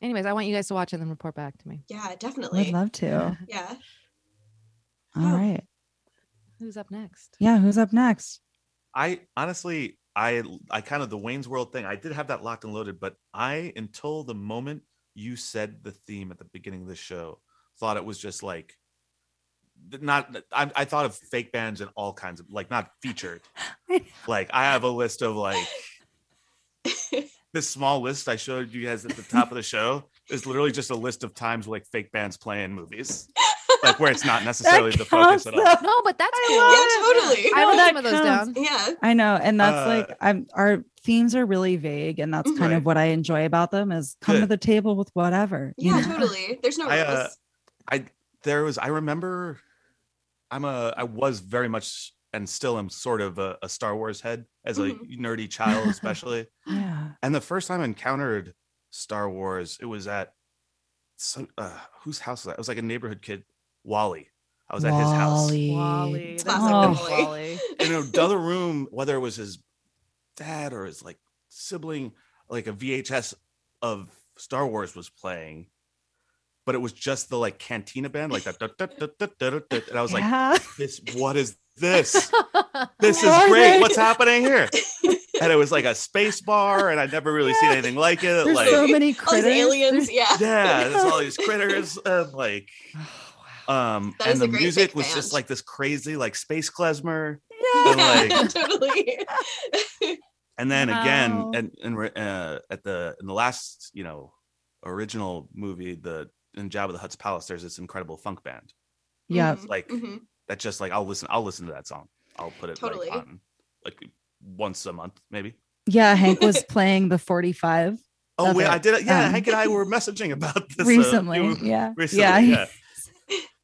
Anyways, I want you guys to watch and then report back to me. yeah, definitely. I'd love to. Yeah. All Oh. right. Who's up next? Yeah, who's up next? I honestly, I, I kind of the Wayne's World thing. I did have that locked and loaded, but I, until the moment you said the theme at the beginning of the show, thought it was just like, not. I, I thought of fake bands and all kinds of like not featured. like I have a list of like this small list I showed you guys at the top of the show is literally just a list of times like fake bands play in movies, like where it's not necessarily the focus at all. No, but that's I cool. love yeah, totally. I No, wrote that some of those counts. down. yeah. I know, and that's Uh, like I'm. Our themes are really vague, and that's kind Right. of what I enjoy about them. Is come to the table with whatever. you Yeah, know? totally. There's no I, uh, rules. I there was I remember I'm a I was very much and still am sort of a, a Star Wars head as a Mhm. nerdy child especially. Yeah. and the first time I encountered Star Wars, it was at some uh, whose house was that? It was like a neighborhood kid, Wally. I was at his house. Wally. Wally. That's Classic a good Wally. Wally. in another room, whether it was his dad or his like sibling, like a VHS of Star Wars was playing, but it was just the like cantina band, like that. And I was like, yeah. "This, what is this? This is great. What's happening here?" And it was like a space bar, and I'd never really seen anything like it. There's like, so many All these critters. aliens. Yeah. yeah, there's all these critters, and like, um, That and the music fake was just like this crazy, like space klezmer. Yeah. And, like- totally. and then again and and uh, at the in the last you know original movie the in Jabba the Hutt's palace there's this incredible funk band Yeah. Mhm, like mhm. That just like I'll listen I'll listen to that song I'll put it Totally. like on like once a month maybe Yeah. Hank was playing the 45 oh Love wait it. I did it yeah Um, Hank and I were messaging about this uh, recently. you- yeah. recently yeah.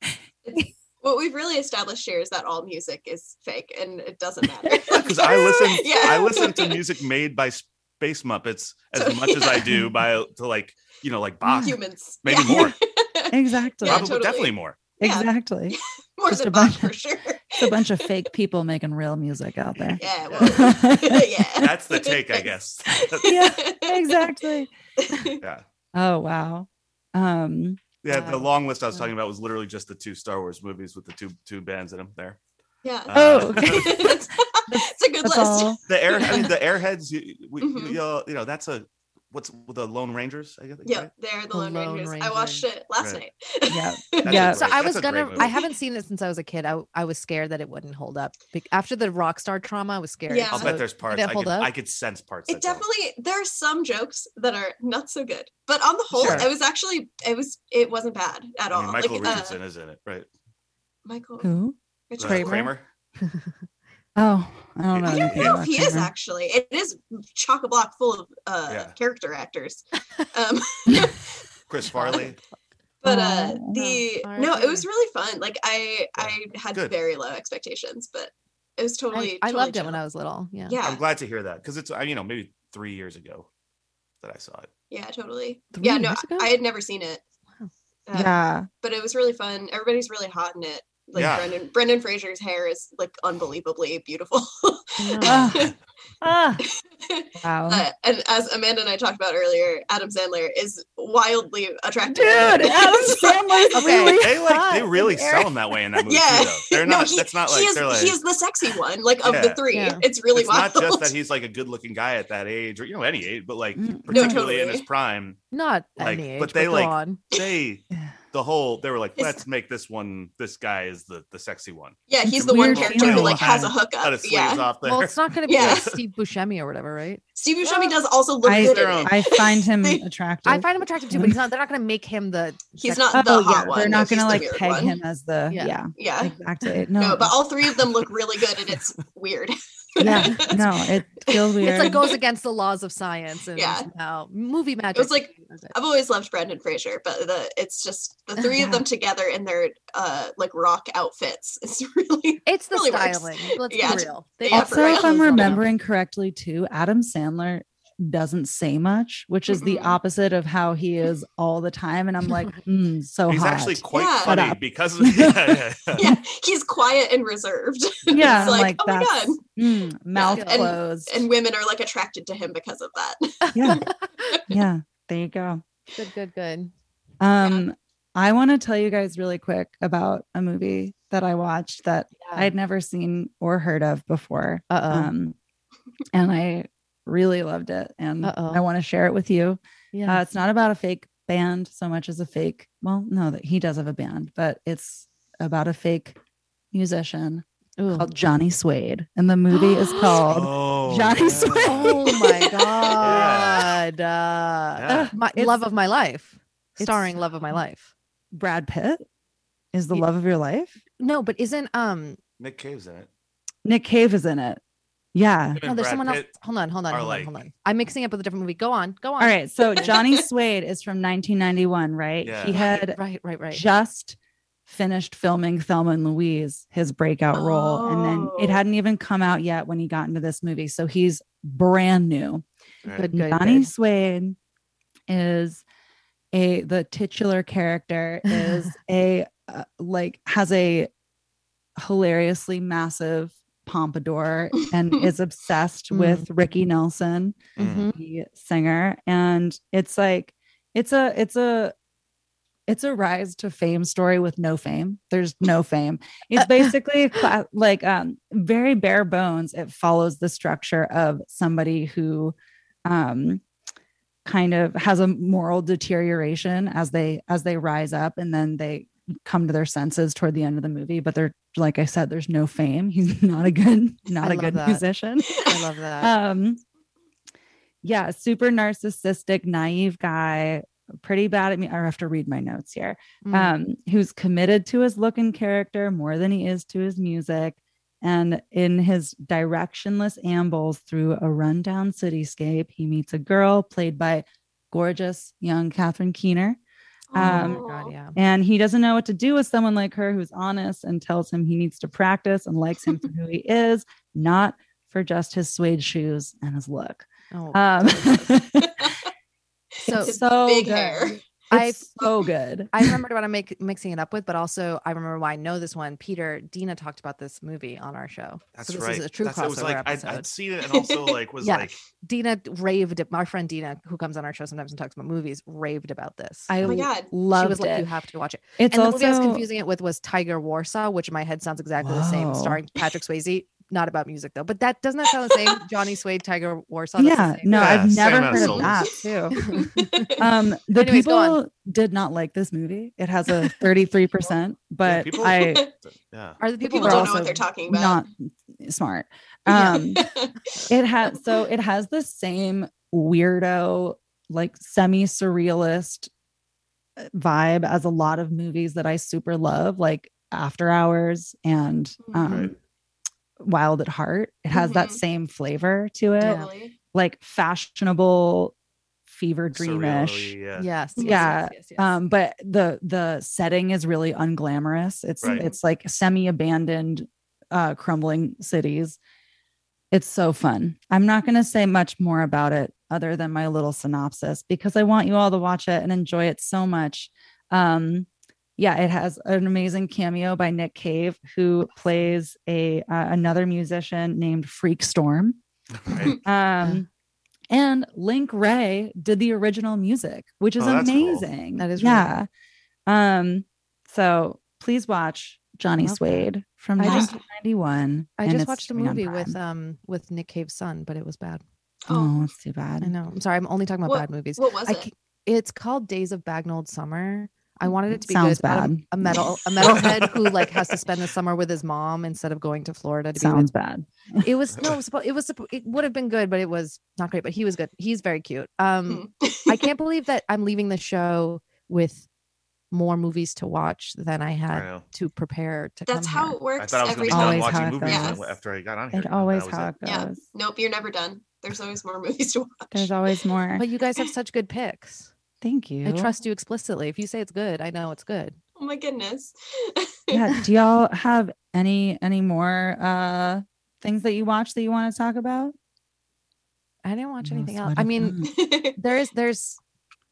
yeah, What we've really established here is that all music is fake and it doesn't matter. because I listen Yeah. I listen to music made by space Muppets as much as I do by to like you know like Bach. Humans. Maybe Yeah. more. Exactly. Yeah, Probably totally. definitely more. Yeah. Exactly. More Just than a Bach bunch- for sure. It's a bunch of fake people making real music out there. Yeah. Well, yeah. That's the take, I guess. Yeah, exactly. yeah. Oh wow. Um Yeah, the Wow. long list I was Wow. talking about was literally just the two Star Wars movies with the two two bands in them there. Yeah. Oh, Uh, okay. it's a good list. all. the air I mean the airheads you, we, Mhm. you, you know that's a what's the Lone Rangers I guess Yeah, right? they're the The Lone, Lone Rangers. I watched it last Right. night. Yeah. That's a Yeah. So I was that's a great gonna. I haven't seen it since I was a kid. I I was scared that it wouldn't hold up. Be- After the rock star trauma, I was scared. Yeah. I'll So bet there's parts I could. I could sense parts. It that don't. definitely there are some jokes that are not so good, but on the whole, Sure. it was actually it was it wasn't bad at I all. mean, Michael like, uh, Richardson is in it, right? Michael Who? Richardson. Uh, Kramer? Kramer. Oh, I don't know. I don't know if he is actually. It is chock a block full of uh, Yeah. character actors. Um, Chris Farley. but uh, Oh. the Oh, no, it was really fun. Like I I had Good. very low expectations, but it was totally. I, I totally loved it when. I was little. Yeah. Yeah, I'm glad to hear that because it's I you know maybe three years ago that I saw it. yeah, totally. Three yeah, no, ago? I had never seen it. Wow. Uh, Yeah. but it was really fun. Everybody's really hot in it. Like Yeah. Brendan Brendan Fraser's hair is like unbelievably beautiful. Ah. Ah. Wow. Uh, and as Amanda and I talked about earlier, Adam Sandler is wildly attractive. Dude, Adam Sandler's Okay. really They like they really sell him that way in that movie Yeah. too. They're No, not. he- that's not he like is they're like. he is the sexy one, like of the three. Yeah. It's really it's wild. not just that he's like a good-looking guy at that age, or you know any age, but like Mm. particularly in totally. his prime, Not Like, any age, but they, go like, on. they Yeah. The whole they were like, let's make this one. This guy is the the sexy one. yeah, he's a the one character who like has a hookup. Got Yeah, off there. Well, it's not going to be Yeah. like Steve Buscemi or whatever, right? Steve Buscemi does also look I- good Their own- I find him They- attractive. I find him attractive too, but he's not. They're not going to make him the. He's sex- not oh, the oh hot yeah, one. they're not gonna like weird peg one. him as the Yeah. yeah, Yeah. exactly. No, No, but all three of them look really good, and it's weird. yeah, no, it feels weird. It's like goes against the laws of science and Yeah. somehow movie magic. was like- it. I've always loved Brendan Fraser, but the it's just the three of them together in their uh like rock outfits. It's really It's the really works. styling. Let's Yeah. be real. They Yeah, put for also, if I'm clothes on them. remembering correctly, too, Adam Sandler doesn't say much, which is the opposite of how he is all the time. And I'm like, mm, so he's hot. actually quite Yeah. Funny because of yeah, yeah, yeah. yeah, he's quiet and reserved. yeah, it's like, like, oh my god. mm, mouth And- closed. And women are like attracted to him because of that. yeah, yeah. There you go. Good, good, good. Um, I want to tell you guys really quick about a movie that I watched that Yeah. I'd never seen or heard of before. Uh-oh. Um, and I really loved it, and Uh-oh. I want to share it with you. Yeah. Uh, it's not about a fake band so much as a fake. Well, no, that he does have a band, but it's about a fake musician Ooh. called Johnny Suede, and the movie is called Oh, Johnny yeah. Sweat. Oh my god. Uh, Yeah. my It's- love of my life. Starring love of my life. Brad Pitt. Is the Ye- love of your life? No, but isn't um Nick Cave's in it. Nick Cave is in it. Yeah. No, there's Brad someone else. Hold on, hold on, hold on, like- hold on. I'm mixing up with a different movie. Go on, go on. All right. So Johnny Suede is from 1991, right? Yeah. He had Right, right, right. just finished filming Thelma and Louise, his breakout role. And then it Oh. hadn't even come out yet when he got into this movie. So he's brand new. Right. Good, good, Johnny good. Suede is a the titular character is a uh, like has a hilariously massive pompadour and is obsessed Mm. with Ricky Nelson Mhm. the singer and it's like it's a it's a it's a rise to fame story with no fame there's no fame it's basically cla- like um very bare bones it follows the structure of somebody who um kind of has a moral deterioration as they as they rise up and then they come to their senses toward the end of the movie but they're like i said there's no fame he's not a good not I a good that. musician I love that. um yeah super narcissistic naive guy pretty bad at me i have to read my notes here Mm. um who's committed to his look and character more than he is to his music and in his directionless ambles through a rundown cityscape he meets a girl played by gorgeous young catherine keener um, my god, yeah. and he doesn't know what to do with someone like her who's honest and tells him he needs to practice and likes him for who he is, not for just his suede shoes and his look. Oh, Um, So- so big good. hair. I- It's so good. I remembered what I'm make, mixing it up with, but also I remember why I know this one. Peter, Dina talked about this movie on our show. That's so this right. is a true That's, crossover it was like I'd. I'd seen it and also like was Yeah. like Dina raved. My friend Dina, who comes on our show sometimes and talks about movies, raved about this. I Oh my God. loved she was like, it. "You have to watch it." it's and the also movie I was confusing it with was Tiger Warsaw, which in my head sounds exactly the same, starring Patrick Swayze. Not about music though, but that doesn't that sound the same? Johnny Suede, Tiger Warsaw. that's the yeah, no, Yeah, I've never amount of heard of that too. Um, the Anyways, people did not like this movie. It has a 33%, but people- I yeah. Are the The people, people don't know also what they're talking about. not smart. Um, it has so it has the same weirdo, like semi-surrealist uh, vibe as a lot of movies that I super love, like After Hours and um, Right. Wild at Heart. It has that Mhm. same flavor to it, totally. like fashionable, fever dreamish. yeah. yes, yes, Yeah, yes, yes, yes. Um, but the the setting is really unglamorous. It's Right. it's like semi-abandoned, uh, crumbling cities. It's so fun. I'm not going to say much more about it other than my little synopsis because I want you all to watch it and enjoy it so much. Um, yeah, it has an amazing cameo by Nick Cave, who plays a uh, another musician named Freak Storm. Right. Um, and Link Wray did the original music, which is Oh, that's cool. amazing. That is really yeah. Um, so please watch Johnny Love that. Suede from I just- I just watched a movie with um with Nick Cave's son, but it was bad. Oh, it's too bad. I know. I'm sorry. I'm only talking about What- bad movies. What was I it? it's called Days of Bagnold Summer. I wanted it to be Sounds good. about a- bad. A, metal a metalhead who like has to spend the summer with his mom instead of going to Florida to Sounds be bad. with. It was no, it was, suppo- it was it would have been good, but it was not great. But he was good. He's very cute. Um, Hmm. I can't believe that I'm leaving the show with more movies to watch than I I had know. to prepare to. That's come how here. it works I thought I was every gonna be time. done watching movies goes. after I got on here. It always that was how it. it goes. Yeah. Nope, you're never done. There's always more movies to watch. There's always more. But you guys have such good picks. Thank you. I trust you explicitly. If you say it's good, I know it's good. Oh my goodness. yeah. Do y'all have any any more uh things that you watch that you want to talk about? I didn't watch No anything else. I mean, there is there's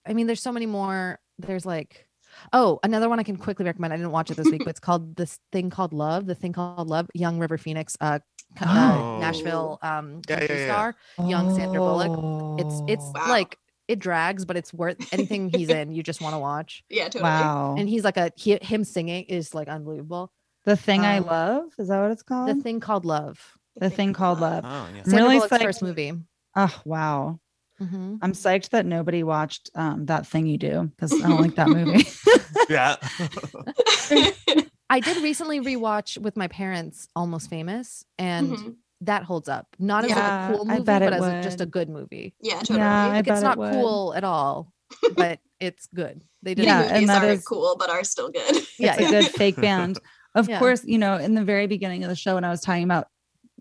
i mean there's so many more there's like oh another one i can quickly recommend i didn't watch it this week but it's called this thing called love the thing called love young river phoenix uh, c- uh Oh. nashville um Yeah, yeah, yeah. star young Sandra Bullock. it's it's Oh, Wow. like it drags but it's worth anything he's in you just want to watch yeah, totally. wow. and he's like a he, him singing is like unbelievable the thing I um, love is that what it's called? the thing called love The thing called love. Oh, yeah. I'm Sandra really Bullock's psyched- first movie Oh wow. Mhm. I'm psyched that nobody watched um, that thing you do because I don't like that movie. yeah. i did recently rewatch with my parents almost famous and Mhm. That holds up. Not as Yeah, like a cool movie, but it as a, just a good movie. Yeah, totally. Yeah, I Like, bet it's it not would. cool at all, but it's good. They did. Yeah, Movies and that aren't is- cool, but are still good. Yeah, it's a good fake band. Of Yeah. course, you know, in the very beginning of the show, when I was talking about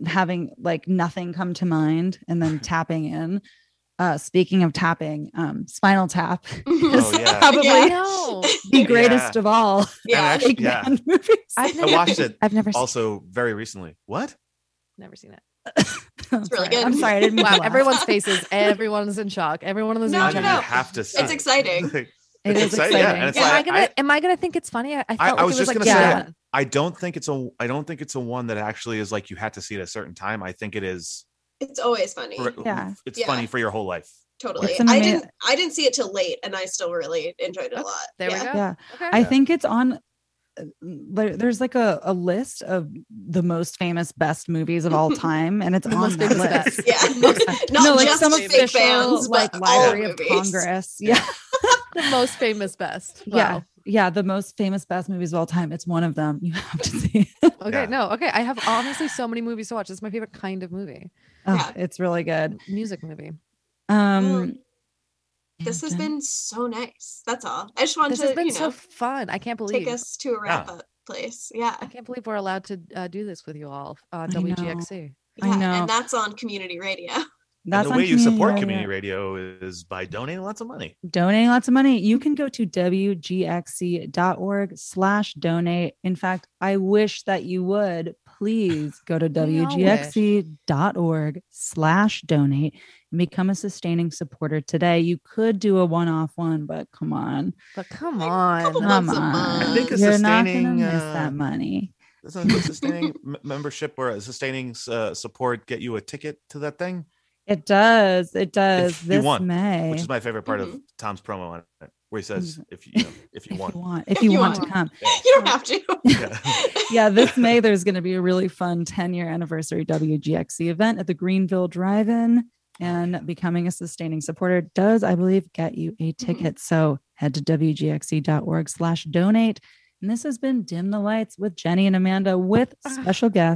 having like nothing come to mind and then tapping in. Uh, speaking of tapping, um, Spinal Tap Oh, yeah. probably Yeah. the greatest Yeah. of all Yeah. actually- yeah. band movies. I've I watched it I've never seen, also very recently. What? Never seen it. I'm really sorry. good. I'm sorry, I didn't. Wow, everyone's faces. Everyone's in shock. Everyone in the Zoom No, no, no. You have to see It's exciting. It it's is exciting. Yeah, exciting. and it's Am I gonna? I, am I gonna think it's funny? I, I felt I, like I was it just was gonna like say I don't think it's a I don't think it's a one that actually is like you had to see it at a certain time. I think it is It's always funny. for, Yeah. it's Yeah. funny for your whole life. Totally. It's I didn't I didn't see it till late and I still really enjoyed it a lot. there we yeah. go. Yeah. Okay. I Yeah. think it's on there, there's like a, a list of the most famous best movies of all time and it's The on most that list. best. Yeah. no, Not like just some fake official fans, like Library of. Congress. Yeah. the most famous best. Yeah. Wow. Yeah. The most famous best movies of all time. It's one of them. You have to see. it. Okay. Yeah. No. Okay. I have honestly so many movies to watch. It's my favorite kind of movie. Oh, Yeah. It's really good. Music movie. Um This has been so nice. That's all. I just wanted This to, This has been you so fun. I can't believe. take us to a wrap up place. Yeah. I can't believe we're allowed to uh, do this with you all on I know. WGXC. I yeah. know. And that's on community radio. That's and the on way you support radio. community radio is by donating lots of money. donating lots of money you can go to wgxc.org slash donate in fact i wish that you would please go to We all wish. wgxc.org slash donate and become a sustaining supporter today. You could do a one-off one, but come on, But come Like, on. couple come on. month. I think a You're not gonna miss uh, that money. Doesn't a sustaining membership or a sustaining uh, support get you a ticket to that thing? It does. It does. If you this want, May. Which is my favorite part of Mhm. Tom's promo on it, where he says, "If you, you know, if you if want." you want, if you, want, to come. You don't have to. Yeah. yeah, this May there's going to be a really fun 10 year anniversary WGXC event at the Greenville Drive In. And becoming a sustaining supporter does, I believe, get you a mm-hmm. ticket. So head to WGXC.org slash donate. And this has been Dim the Lights with Jenny and Amanda with ah. special guest